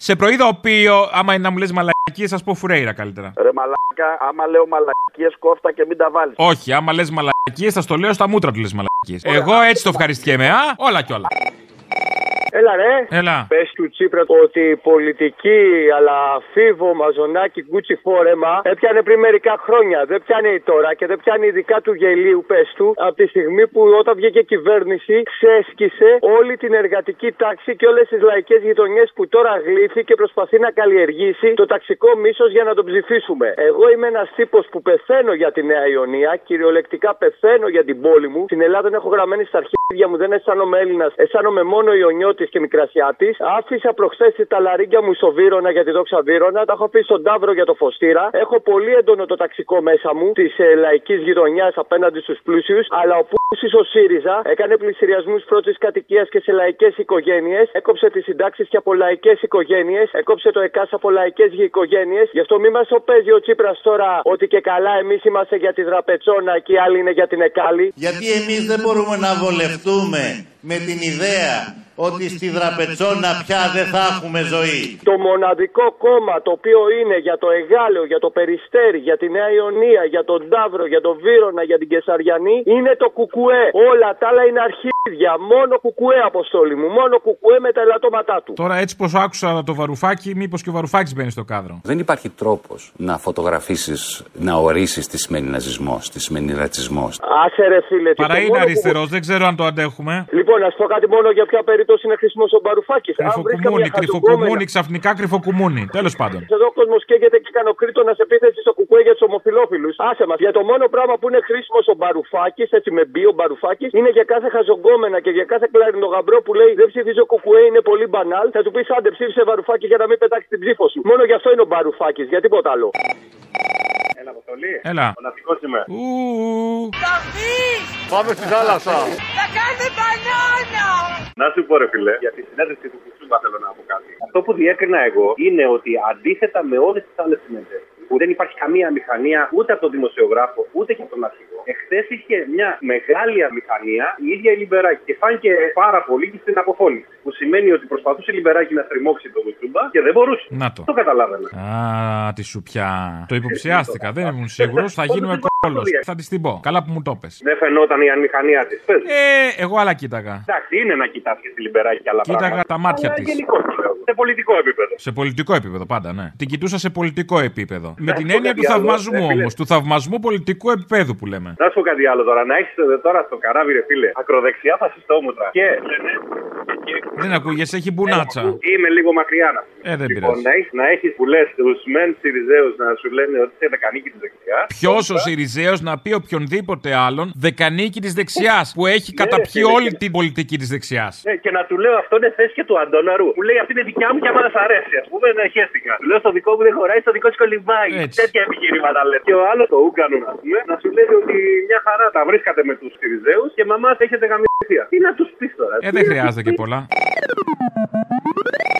Σε προειδοποιώ, άμα είναι να μου λες μαλακίες, θα σου πω φουρέιρα καλύτερα. Ρε μαλάκα, άμα λέω μαλακίες κόφτα και μην τα βάλεις. Όχι, άμα λες μαλακίες, θα στο λέω στα μούτρα του λες μαλακίες. Εγώ έτσι το ευχαριστιέμαι, α, όλα κι όλα. Έλα ρε. Έλα. Πες του Τσίπρα ότι η πολιτική αλλά φίβο, μαζονάκι, γκούτσι φόρεμα έπιανε πριν μερικά χρόνια. Δεν πιάνει τώρα και δεν πιάνει ειδικά του γελίου, πες του, από τη στιγμή που όταν βγήκε κυβέρνηση ξέσκησε όλη την εργατική τάξη και όλες τις λαϊκές γειτονιές που τώρα γλύφει και προσπαθεί να καλλιεργήσει το ταξικό μίσος για να τον ψηφίσουμε. Εγώ είμαι ένας τύπος που πεθαίνω για τη Νέα Ιωνία, κυριολεκτικά πεθαίνω για την πόλη μου. Στην Ελλάδα δεν έχω γραμμένη στα αρχίδια μου, δεν αισθάνομαι Έλληνας, αισθάνομαι μόνο Ιωνιώτης και Μικρασιάτης. Άφησα προχθές τα λαρίγκια μου στο Βύρονα για τη δόξα Βύρονα, τα έχω αφήσει στον Ταύρο για το Φωστήρα. Έχω πολύ έντονο το ταξικό μέσα μου της ε, λαϊκής γειτονιάς απέναντι στους πλούσιους, αλλά ο Πούση ο ΣΥΡΙΖΑ έκανε πληστηριασμού πρώτης κατοικίας και σε λαϊκές οικογένειες, έκοψε τις συντάξεις και από λαϊκές οικογένειες, έκοψε το ΕΚΑΣ από λαϊκές οικογένειε. Γι' αυτό μη μας το παίζει ο Τσίπρας τώρα ότι και καλά εμείς είμαστε για τη δραπετσόνα και οι άλλοι είναι για την Εκάλη. Γιατί εμείς δεν μπορούμε να βολευτούμε με την ιδέα ότι στη Δραπετσόνα πια δεν θα έχουμε ζωή. Το μοναδικό κόμμα το οποίο είναι για το Εγάλεο, για το Περιστέρι, για τη Νέα Ιωνία, για τον Ταύρο, για τον Βύρονα, για την Κεσαριανή είναι το Κουκουέ. Όλα τα άλλα είναι αρχίδια. Μόνο Κουκουέ, αποστόλη μου. Μόνο Κουκουέ με τα ελαττώματά του. Τώρα έτσι πως άκουσα το βαρουφάκι, μήπως και ο βαρουφάκης μπαίνει στο κάδρο; Δεν υπάρχει τρόπος να φωτογραφίσεις, να ορίσεις τι σημαίνει ναζισμός, τι σημαίνει ρατσισμός. Άσε ρε φίλε. τι Παρά το είναι μόνο που- αριστερός, δεν ξέρω αν το αντέχουμε. Λοιπόν, να σου πω κάτι μόνο για ποια περίπτωση είναι χρήσιμο ο Μπαρουφάκης. Κρυφοκουμούνι, κρυφοκουμούνι, ξαφνικά κρυφοκουμούνι. Τέλος πάντων. Εδώ ο κόσμος καίγεται και κανοκρίτονας σε επίθεση στο κουκουέ για τους ομοφυλόφιλους. Άσε μας. Για το μόνο πράγμα που είναι χρήσιμος ο Μπαρουφάκης, έτσι με μπει ο Μπαρουφάκης, είναι για κάθε χαζογκόμενα και για κάθε κλαρινογαμπρό που λέει Δεν ψηφίζω κουκουέ, είναι πολύ μπανάλ. Θα του πεις άντε ψήφισε Μπαρουφάκη για να μην πετάξει την ψήφο σου. Μόνο γι' αυτό είναι ο Μπαρουφάκης, για τίποτα άλλο. Έλα, Αποστολή. Έλα. Ο ναυτικός είμαι. Ου. Πάμε στη θάλασσα. Θα κάνετε μπανάνα Να σου πω ρε φίλε, για τη συνέντευξη του Κουτσούμπα θέλω να πω κάτι. Αυτό που διέκρινα εγώ είναι ότι αντίθετα με όλες τις άλλες συνεντεύξει που δεν υπάρχει καμία μηχανία ούτε από τον δημοσιογράφο ούτε και από τον αρχηγό. Εχθές είχε μια μεγάλη αμηχανία η ίδια η Λιμπεράκη και φάνηκε πάρα πολύ και στην αποφώνηση. Που σημαίνει ότι προσπαθούσε η Λιμπεράκη να στριμώξει τον Κουτσούμπα και δεν μπορούσε. Να το. Το καταλάβαινα. Α, τη σουπιά. Το υποψιάστηκα, δεν ήμουν σίγουρος. Θα γίνουμε κόλλο. Θα της την πω. Καλά που μου το πες. Δεν φαινόταν η αμηχανία της. Ε, εγώ άλλα κοίταγα. Εντάξει, είναι να κοιτάς και τη Λιμπεράκη και άλλα Κοίταγα πράγματα. τα μάτια Αλλά της. γενικώς το λέω. Σε πολιτικό επίπεδο. Σε πολιτικό επίπεδο, πάντα, ναι. Την κοιτούσα σε πολιτικό επίπεδο. Με την σου πω έννοια κάτι του άλλο, θαυμασμού ρε φίλε. όμως. Του θαυμασμού πολιτικού επίπεδου που λέμε. Να σου πω κάτι άλλο τώρα. Να έχεις τώρα στο καράβι, ρε φίλε, ακροδεξιά φασιστόμουτρα. Και λένε. Δεν ακούγεσαι, έχει μπουνάτσα. Είμαι λίγο μακριά να Ε, δεν Λοιπόν, πειράζει. να έχεις να έχεις που λες τους μεν Σιριζέους να σου λένε ότι είσαι δεκανίκη της δεξιάς. Ποιος ο Σιριζέος να πει οποιονδήποτε άλλον δεκανίκη της δεξιάς που έχει Ναι, καταπιεί φίλε, όλη και- την πολιτική της δεξιάς. Ναι, και να του λέω αυτό είναι θέση και του Αντώναρου. Μου λέει αυτή είναι δικιά μου και άμα δεν σ' αρέσει. Α πούμε, να χαίστηκα. Του λέω στο δικό μου δεν χωράει, στο δικό σου κολυμπάει. Έτσι. Τέτοια επιχειρήματα λες. Και ο άλλος το Ούγκανο, να πούμε, να σου λέει ότι μια χαρά τα βρίσκατε με τους Σιριζέους και μαμά έχετε γαμιστεί. Τι να τους πεις τώρα. Ε, δεν χρειάζεται και πολλά. Thank you.